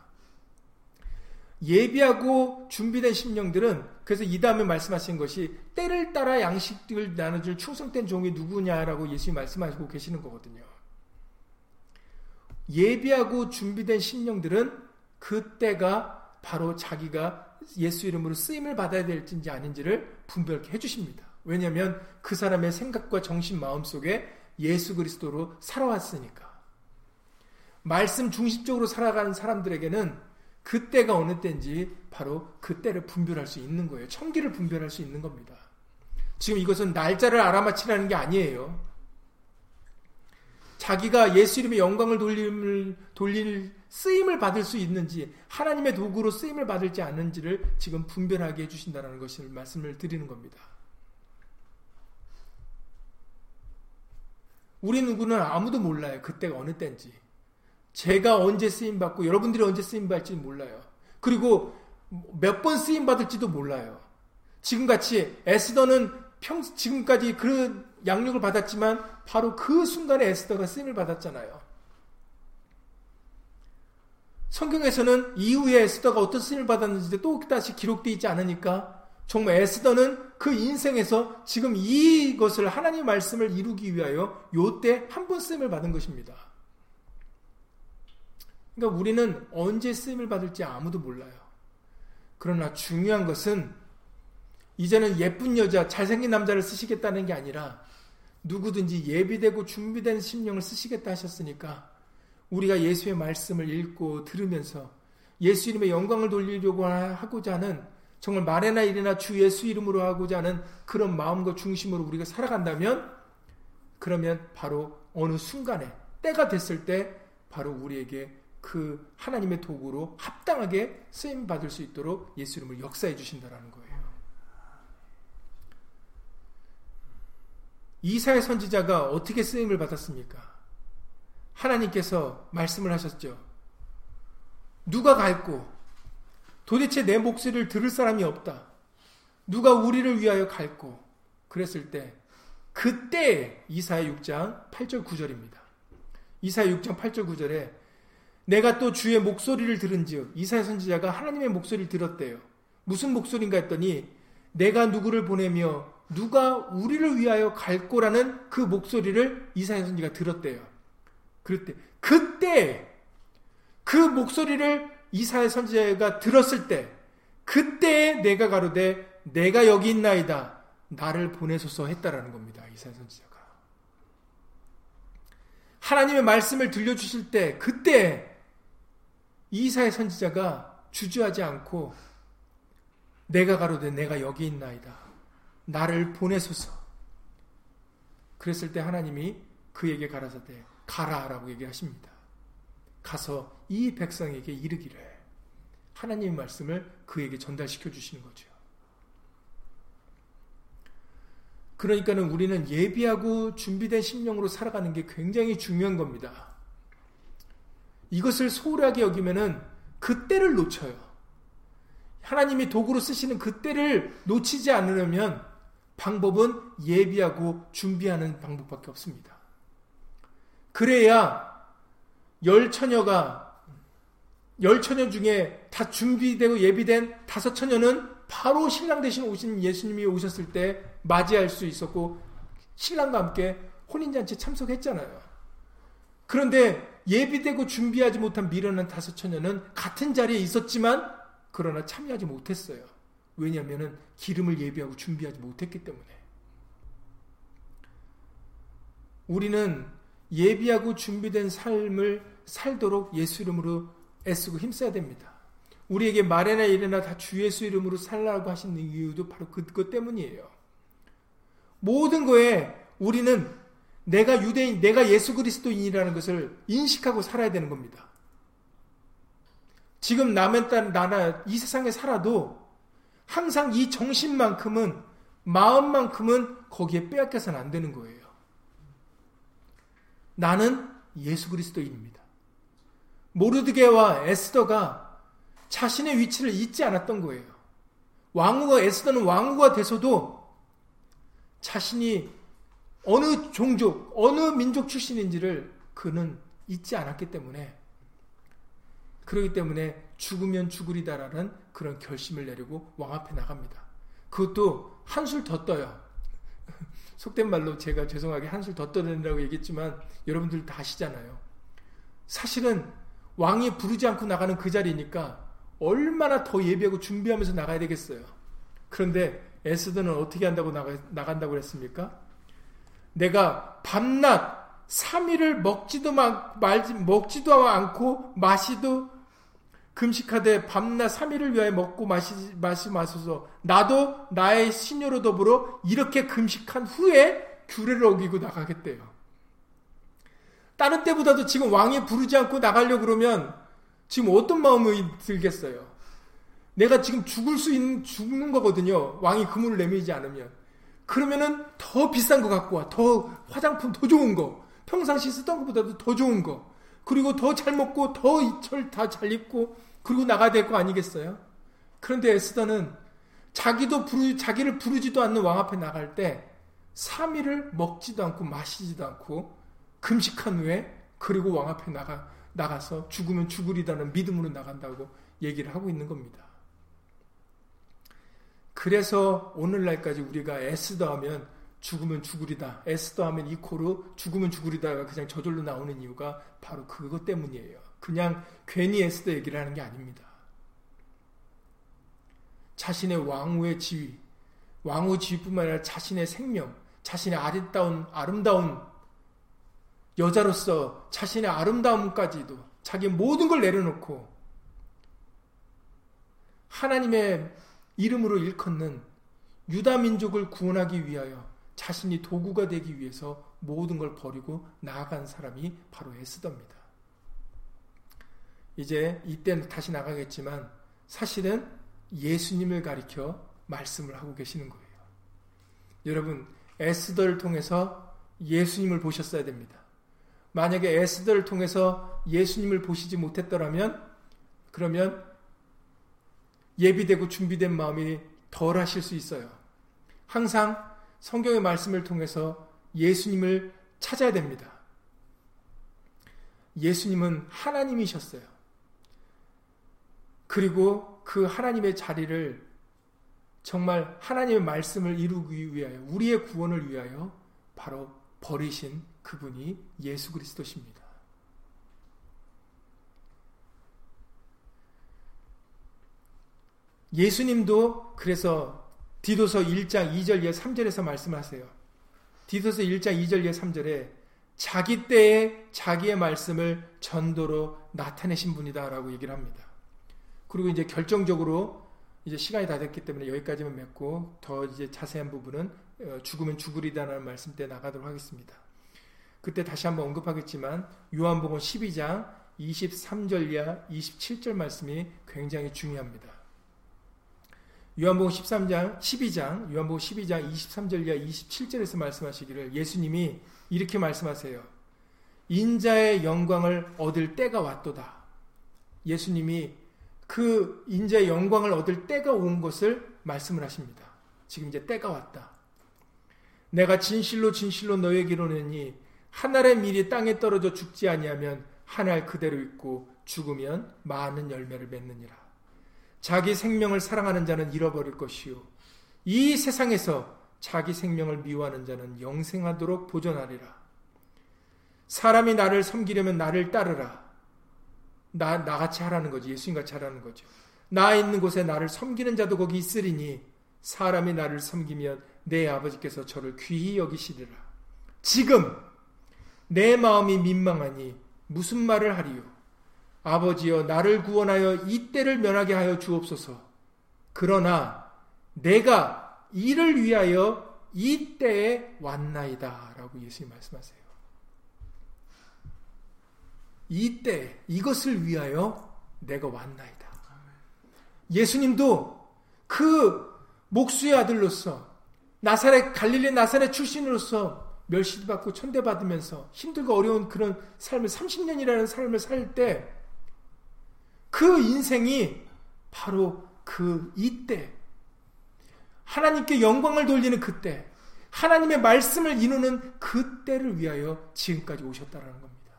예비하고 준비된 심령들은 그래서 이 다음에 말씀하신 것이 때를 따라 양식을 나눠줄 충성된 종이 누구냐라고 예수님이 말씀하시고 계시는 거거든요. 예비하고 준비된 심령들은 그때가 바로 자기가 예수 이름으로 쓰임을 받아야 될지 아닌지를 분별케 해주십니다. 왜냐하면 그 사람의 생각과 정신 마음 속에 예수 그리스도로 살아왔으니까. 말씀 중심적으로 살아가는 사람들에게는 그때가 어느 때인지 바로 그때를 분별할 수 있는 거예요. 청기를 분별할 수 있는 겁니다. 지금 이것은 날짜를 알아맞히라는 게 아니에요. 자기가 예수 이름의 영광을 돌림을, 돌릴 쓰임을 받을 수 있는지 하나님의 도구로 쓰임을 받을지 않는지를 지금 분별하게 해 주신다는 것을 말씀을 드리는 겁니다. 우리 누구는 아무도 몰라요. 그때가 어느 때인지. 제가 언제 쓰임 받고 여러분들이 언제 쓰임 받을지 몰라요. 그리고 몇 번 쓰임 받을지도 몰라요. 지금 같이 에스더는 평 지금까지 그 양육을 받았지만 바로 그 순간에 에스더가 쓰임을 받았잖아요. 성경에서는 이후에 에스더가 어떤 쓰임을 받았는지 또 다시 기록되어 있지 않으니까 정말 에스더는 그 인생에서 지금 이것을 하나님 말씀을 이루기 위하여 요때 한 번 쓰임을 받은 것입니다. 그러니까 우리는 언제 쓰임을 받을지 아무도 몰라요. 그러나 중요한 것은 이제는 예쁜 여자, 잘생긴 남자를 쓰시겠다는 게 아니라 누구든지 예비되고 준비된 심령을 쓰시겠다 하셨으니까 우리가 예수의 말씀을 읽고 들으면서 예수 이름의 영광을 돌리려고 하고자 하는 정말 말에나 일이나 주 예수 이름으로 하고자 하는 그런 마음과 중심으로 우리가 살아간다면 그러면 바로 어느 순간에 때가 됐을 때 바로 우리에게 그 하나님의 도구로 합당하게 쓰임 받을 수 있도록 예수 이름을 역사해 주신다라는 거예요. 이사의 선지자가 어떻게 쓰임을 받았습니까? 하나님께서 말씀을 하셨죠. 누가 갈고 도대체 내 목소리를 들을 사람이 없다. 누가 우리를 위하여 갈고 그랬을 때 그때 이사의 6장 8절 9절입니다. 이사의 6장 8절 9절에 내가 또 주의 목소리를 들은즉 이사의 선지자가 하나님의 목소리를 들었대요. 무슨 목소리인가 했더니 내가 누구를 보내며 누가 우리를 위하여 갈 거라는 그 목소리를 이사야 선지가 들었대요. 그때 그때 그 목소리를 이사야 선지자가 들었을 때 그때 내가 가로되 내가 여기 있나이다 나를 보내소서 했다라는 겁니다. 이사야 선지자가 하나님의 말씀을 들려주실 때 그때 이사야 선지자가 주저하지 않고 내가 가로되 내가 여기 있나이다 나를 보내소서. 그랬을 때 하나님이 그에게 가라사대 가라라고 얘기하십니다. 가서 이 백성에게 이르기를 하나님의 말씀을 그에게 전달시켜 주시는 거죠. 그러니까는 우리는 예비하고 준비된 심령으로 살아가는 게 굉장히 중요한 겁니다. 이것을 소홀하게 여기면은 그때를 놓쳐요. 하나님이 도구로 쓰시는 그때를 놓치지 않으려면 방법은 예비하고 준비하는 방법밖에 없습니다. 그래야 열 처녀가 열 처녀 중에 다 준비되고 예비된 다섯 처녀는 바로 신랑 대신 오신 예수님이 오셨을 때 맞이할 수 있었고 신랑과 함께 혼인잔치 참석했잖아요. 그런데 예비되고 준비하지 못한 미련한 다섯 처녀는 같은 자리에 있었지만 그러나 참여하지 못했어요. 왜냐하면 기름을 예비하고 준비하지 못했기 때문에. 우리는 예비하고 준비된 삶을 살도록 예수 이름으로 애쓰고 힘써야 됩니다. 우리에게 말이나 일이나 다 주 예수 이름으로 살라고 하시는 이유도 바로 그것 때문이에요. 모든 거에 우리는 내가 유대인, 내가 예수 그리스도인이라는 것을 인식하고 살아야 되는 겁니다. 지금 남의 딸, 나나 이 세상에 살아도 항상 이 정신만큼은 마음만큼은 거기에 빼앗겨서는 안 되는 거예요. 나는 예수 그리스도인입니다. 모르드게와 에스더가 자신의 위치를 잊지 않았던 거예요. 왕후가 에스더는 왕후가 돼서도 자신이 어느 종족, 어느 민족 출신인지를 그는 잊지 않았기 때문에 그렇기 때문에 죽으면 죽으리다라는 그런 결심을 내리고 왕 앞에 나갑니다. 그것도 한술 더 떠요. 속된 말로 제가 죄송하게 한술 더 떠낸다고 얘기했지만 여러분들 다 아시잖아요. 사실은 왕이 부르지 않고 나가는 그 자리니까 얼마나 더 예비하고 준비하면서 나가야 되겠어요. 그런데 에스더는 어떻게 한다고 나가, 나간다고 그랬습니까? 내가 밤낮 3일을 먹지도 마, 말지, 먹지도 않고 마시도 금식하되 밤낮 3일을 위하여 먹고 마시, 마시 마소서 나도 나의 신녀로 더불어 이렇게 금식한 후에 규례를 어기고 나가겠대요. 다른 때보다도 지금 왕이 부르지 않고 나가려 그러면 지금 어떤 마음이 들겠어요? 내가 지금 죽을 수 있는, 죽는 거거든요. 왕이 그물을 내밀지 않으면. 그러면은 더 비싼 거 갖고 와. 더 화장품 더 좋은 거. 평상시 쓰던 것보다도 더 좋은 거. 그리고 더 잘 먹고 더 이철 다 잘 입고 그리고 나가야 될 거 아니겠어요? 그런데 에스더는 자기도 부르, 자기를 부르지도 않는 왕 앞에 나갈 때 3일을 먹지도 않고 마시지도 않고 금식한 후에 그리고 왕 앞에 나가, 나가서 죽으면 죽으리다는 믿음으로 나간다고 얘기를 하고 있는 겁니다. 그래서 오늘날까지 우리가 에스더 하면 죽으면 죽으리다. 에스더 하면 이 코로 죽으면 죽으리다가 그냥 저절로 나오는 이유가 바로 그것 때문이에요. 그냥 괜히 에스더 얘기를 하는 게 아닙니다. 자신의 왕후의 지위, 왕후 지위뿐만 아니라 자신의 생명, 자신의 아름다운 아름다운 여자로서 자신의 아름다움까지도 자기 모든 걸 내려놓고 하나님의 이름으로 일컫는 유다 민족을 구원하기 위하여 자신이 도구가 되기 위해서 모든 걸 버리고 나아간 사람이 바로 에스더입니다. 이제 이때는 다시 나가겠지만 사실은 예수님을 가리켜 말씀을 하고 계시는 거예요. 여러분, 에스더를 통해서 예수님을 보셨어야 됩니다. 만약에 에스더를 통해서 예수님을 보시지 못했더라면 그러면 예비되고 준비된 마음이 덜 하실 수 있어요. 항상 성경의 말씀을 통해서 예수님을 찾아야 됩니다. 예수님은 하나님이셨어요. 그리고 그 하나님의 자리를 정말 하나님의 말씀을 이루기 위하여 우리의 구원을 위하여 바로 버리신 그분이 예수 그리스도십니다. 예수님도 그래서 디도서 1장 2절 예 3절에서 말씀하세요. 디도서 1장 2절 예 3절에 자기 때에 자기의 말씀을 전도로 나타내신 분이다라고 얘기를 합니다. 그리고 이제 결정적으로 이제 시간이 다 됐기 때문에 여기까지만 맺고 더 이제 자세한 부분은 어, 죽으면 죽으리다라는 말씀 때 나가도록 하겠습니다. 그때 다시 한번 언급하겠지만 요한복음 12장 23절이야 27절 말씀이 굉장히 중요합니다. 요한복음 13장 12장 요한복음 12장 23절 이하 27절에서 말씀하시기를 예수님이 이렇게 말씀하세요. 인자의 영광을 얻을 때가 왔도다. 예수님이 그 인자의 영광을 얻을 때가 온 것을 말씀을 하십니다. 지금 이제 때가 왔다. 내가 진실로 진실로 너에게 이르노니 한 알의 밀이 땅에 떨어져 죽지 아니하면 한 알 그대로 있고 죽으면 많은 열매를 맺느니라. 자기 생명을 사랑하는 자는 잃어버릴 것이요. 이 세상에서 자기 생명을 미워하는 자는 영생하도록 보존하리라. 사람이 나를 섬기려면 나를 따르라. 나, 나같이 하라는 거지. 예수님같이 하라는 거죠. 나 있는 곳에 나를 섬기는 자도 거기 있으리니 사람이 나를 섬기면 내 아버지께서 저를 귀히 여기시리라. 지금 내 마음이 민망하니 무슨 말을 하리요? 아버지여 나를 구원하여 이 때를 면하게 하여 주옵소서. 그러나 내가 이를 위하여 이 때에 왔나이다. 라고 예수님 말씀하세요. 이 때, 이것을 위하여 내가 왔나이다. 예수님도 그 목수의 아들로서 나사렛, 갈릴리 나사렛 출신으로서 멸시받고 천대받으면서 힘들고 어려운 그런 삶을 30년이라는 삶을 살 때 그 인생이 바로 그 이때 하나님께 영광을 돌리는 그때 하나님의 말씀을 이루는 그때를 위하여 지금까지 오셨다라는 겁니다.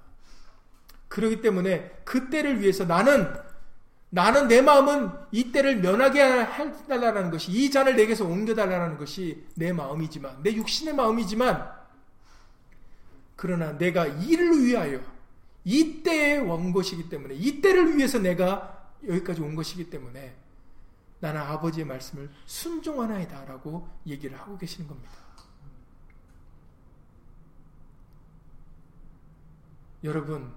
그렇기 때문에 그 때를 위해서 나는 나는 내 마음은 이 때를 면하게 해달라는 것이 이 잔을 내게서 옮겨달라는 것이 내 마음이지만 내 육신의 마음이지만 그러나 내가 이를 위하여 이 때에 온 것이기 때문에 이 때를 위해서 내가 여기까지 온 것이기 때문에 나는 아버지의 말씀을 순종하나이다 라고 얘기를 하고 계시는 겁니다. 여러분,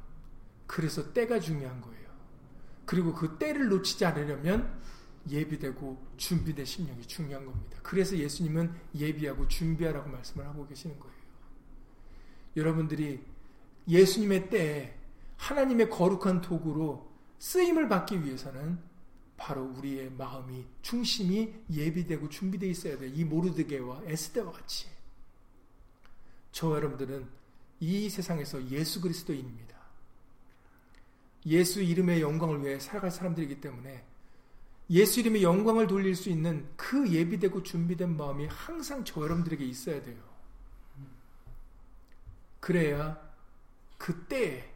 그래서 때가 중요한 거예요. 그리고 그 때를 놓치지 않으려면 예비되고 준비된 심령이 중요한 겁니다. 그래서 예수님은 예비하고 준비하라고 말씀을 하고 계시는 거예요. 여러분들이 예수님의 때에 하나님의 거룩한 도구로 쓰임을 받기 위해서는 바로 우리의 마음이 중심이 예비되고 준비되어 있어야 돼요. 이 모르드게와 에스테와 같이. 저 여러분들은 이 세상에서 예수 그리스도인입니다. 예수 이름의 영광을 위해 살아갈 사람들이기 때문에 예수 이름의 영광을 돌릴 수 있는 그 예비되고 준비된 마음이 항상 저 여러분들에게 있어야 돼요. 그래야 그때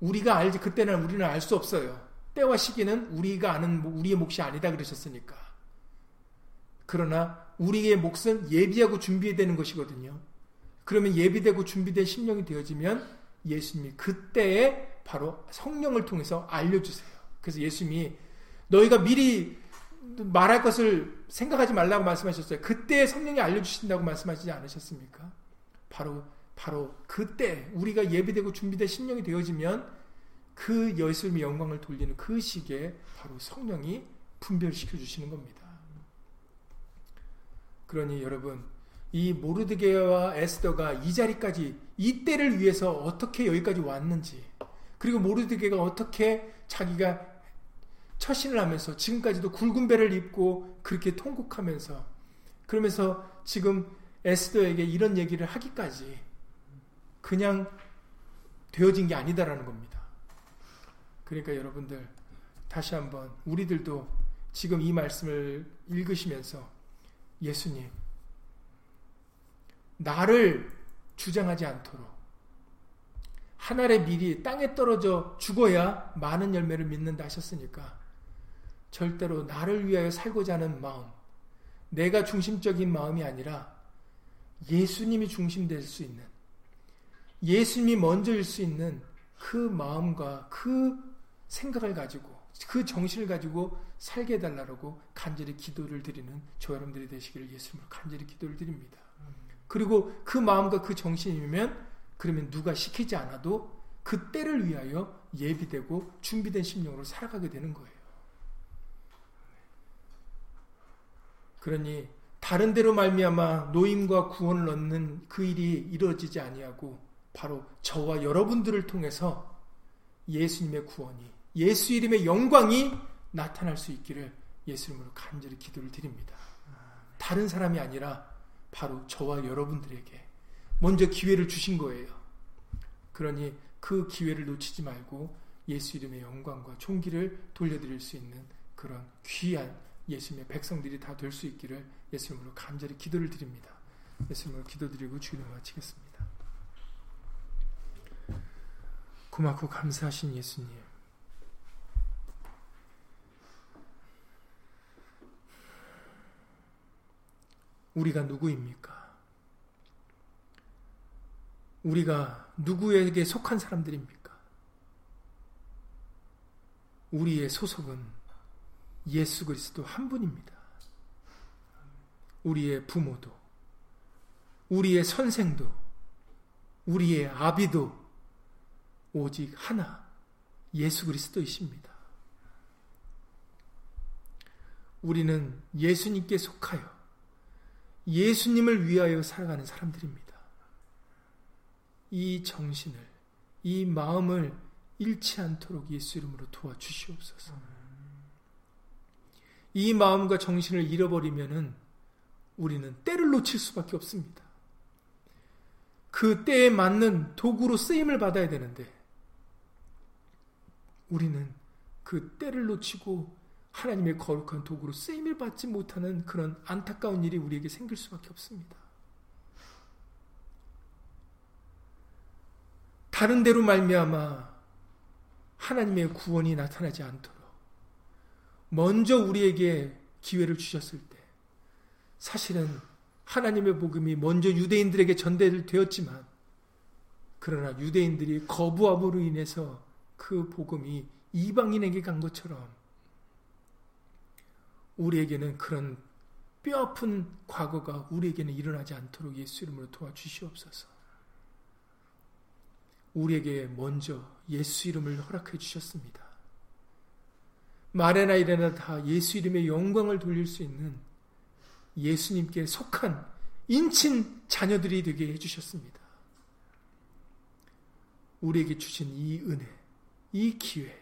우리가 알지 그때는 우리는 알 수 없어요. 때와 시기는 우리가 아는 우리의 몫이 아니다 그러셨으니까. 그러나 우리의 몫은 예비하고 준비되는 것이거든요. 그러면 예비되고 준비된 심령이 되어지면 예수님이 그때에 바로 성령을 통해서 알려주세요. 그래서 예수님이 너희가 미리 말할 것을 생각하지 말라고 말씀하셨어요. 그때 성령이 알려주신다고 말씀하시지 않으셨습니까? 바로 바로 그때 우리가 예비되고 준비된 심령이 되어지면 그 예수님의 영광을 돌리는 그 시기에 바로 성령이 분별시켜 주시는 겁니다. 그러니 여러분 이 모르드게와 에스더가 이 자리까지 이 때를 위해서 어떻게 여기까지 왔는지 그리고 모르드게가 어떻게 자기가 처신을 하면서 지금까지도 굵은 배를 입고 그렇게 통곡하면서 그러면서 지금 에스더에게 이런 얘기를 하기까지 그냥 되어진 게 아니다라는 겁니다. 그러니까 여러분들 다시 한번 우리들도 지금 이 말씀을 읽으시면서 예수님 나를 주장하지 않도록 하늘의 밀이 땅에 떨어져 죽어야 많은 열매를 맺는다 하셨으니까 절대로 나를 위하여 살고자 하는 마음 내가 중심적인 마음이 아니라 예수님이 중심될 수 있는 예수님이 먼저일 수 있는 그 마음과 그 생각을 가지고 그 정신을 가지고 살게 해달라고 간절히 기도를 드리는 저 여러분들이 되시기를 예수님으로 간절히 기도를 드립니다. 그리고 그 마음과 그 정신이면 그러면 누가 시키지 않아도 그 때를 위하여 예비되고 준비된 심령으로 살아가게 되는 거예요. 그러니 다른 데로 말미암아 노임과 구원을 얻는 그 일이 이루어지지 아니하고 바로 저와 여러분들을 통해서 예수님의 구원이 예수 이름의 영광이 나타날 수 있기를 예수 이름으로 간절히 기도를 드립니다. 다른 사람이 아니라 바로 저와 여러분들에게 먼저 기회를 주신 거예요. 그러니 그 기회를 놓치지 말고 예수 이름의 영광과 총기를 돌려드릴 수 있는 그런 귀한 예수님의 백성들이 다 될 수 있기를 예수님으로 간절히 기도를 드립니다. 예수님으로 기도드리고 주기도 마치겠습니다. 고맙고 감사하신 예수님. 우리가 누구입니까? 우리가 누구에게 속한 사람들입니까? 우리의 소속은 예수 그리스도 한 분입니다. 우리의 부모도, 우리의 선생도, 우리의 아비도, 오직 하나, 예수 그리스도이십니다. 우리는 예수님께 속하여 예수님을 위하여 살아가는 사람들입니다. 이 정신을, 이 마음을 잃지 않도록 예수 이름으로 도와주시옵소서. 이 마음과 정신을 잃어버리면은 우리는 때를 놓칠 수밖에 없습니다. 그 때에 맞는 도구로 쓰임을 받아야 되는데, 우리는 그 때를 놓치고 하나님의 거룩한 도구로 쓰임을 받지 못하는 그런 안타까운 일이 우리에게 생길 수밖에 없습니다. 다른 데로 말미암아 하나님의 구원이 나타나지 않도록 먼저 우리에게 기회를 주셨을 때 사실은 하나님의 복음이 먼저 유대인들에게 전달되었지만 그러나 유대인들이 거부함으로 인해서 그 복음이 이방인에게 간 것처럼 우리에게는 그런 뼈아픈 과거가 우리에게는 일어나지 않도록 예수 이름으로 도와주시옵소서. 우리에게 먼저 예수 이름을 허락해 주셨습니다. 말에나 이래나 다 예수 이름의 영광을 돌릴 수 있는 예수님께 속한 인친 자녀들이 되게 해주셨습니다. 우리에게 주신 이 은혜, 이 기회,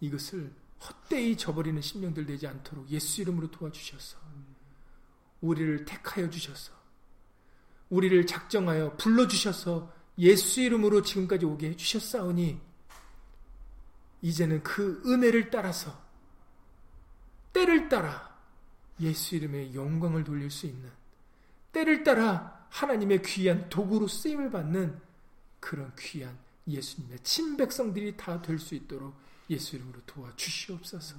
이것을 헛되이 저버리는 심령들 되지 않도록 예수 이름으로 도와주셔서 우리를 택하여 주셔서 우리를 작정하여 불러주셔서 예수 이름으로 지금까지 오게 해주셨사오니 이제는 그 은혜를 따라서 때를 따라 예수 이름의 영광을 돌릴 수 있는 때를 따라 하나님의 귀한 도구로 쓰임을 받는 그런 귀한 예수님의 친백성들이 다 될 수 있도록 예수 이름으로 도와주시옵소서.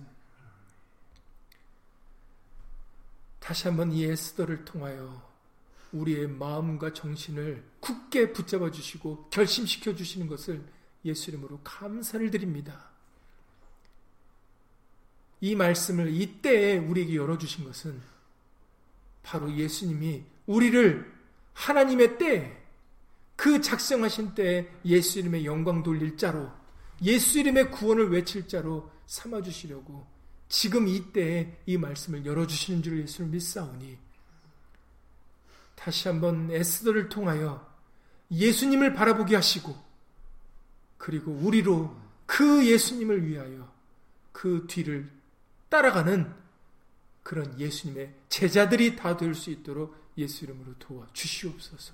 다시 한번 이 에스더를 통하여 우리의 마음과 정신을 굳게 붙잡아 주시고 결심시켜 주시는 것을 예수 이름으로 감사를 드립니다. 이 말씀을 이때에 우리에게 열어주신 것은 바로 예수님이 우리를 하나님의 때, 그 작성하신 때에 예수 이름의 영광 돌릴 자로, 예수 이름의 구원을 외칠 자로 삼아 주시려고 지금 이때에 이 말씀을 열어 주시는 줄 예수를 믿사오니 다시 한번 에스더를 통하여 예수님을 바라보게 하시고 그리고 우리로 그 예수님을 위하여 그 뒤를 따라가는 그런 예수님의 제자들이 다 될 수 있도록 예수 이름으로 도와 주시옵소서.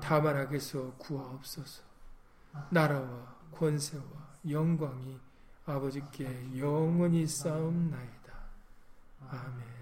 다만 악에서 구하옵소서. 나라와 권세와 영광이 아버지께 영원히 싸움나이다. 아멘.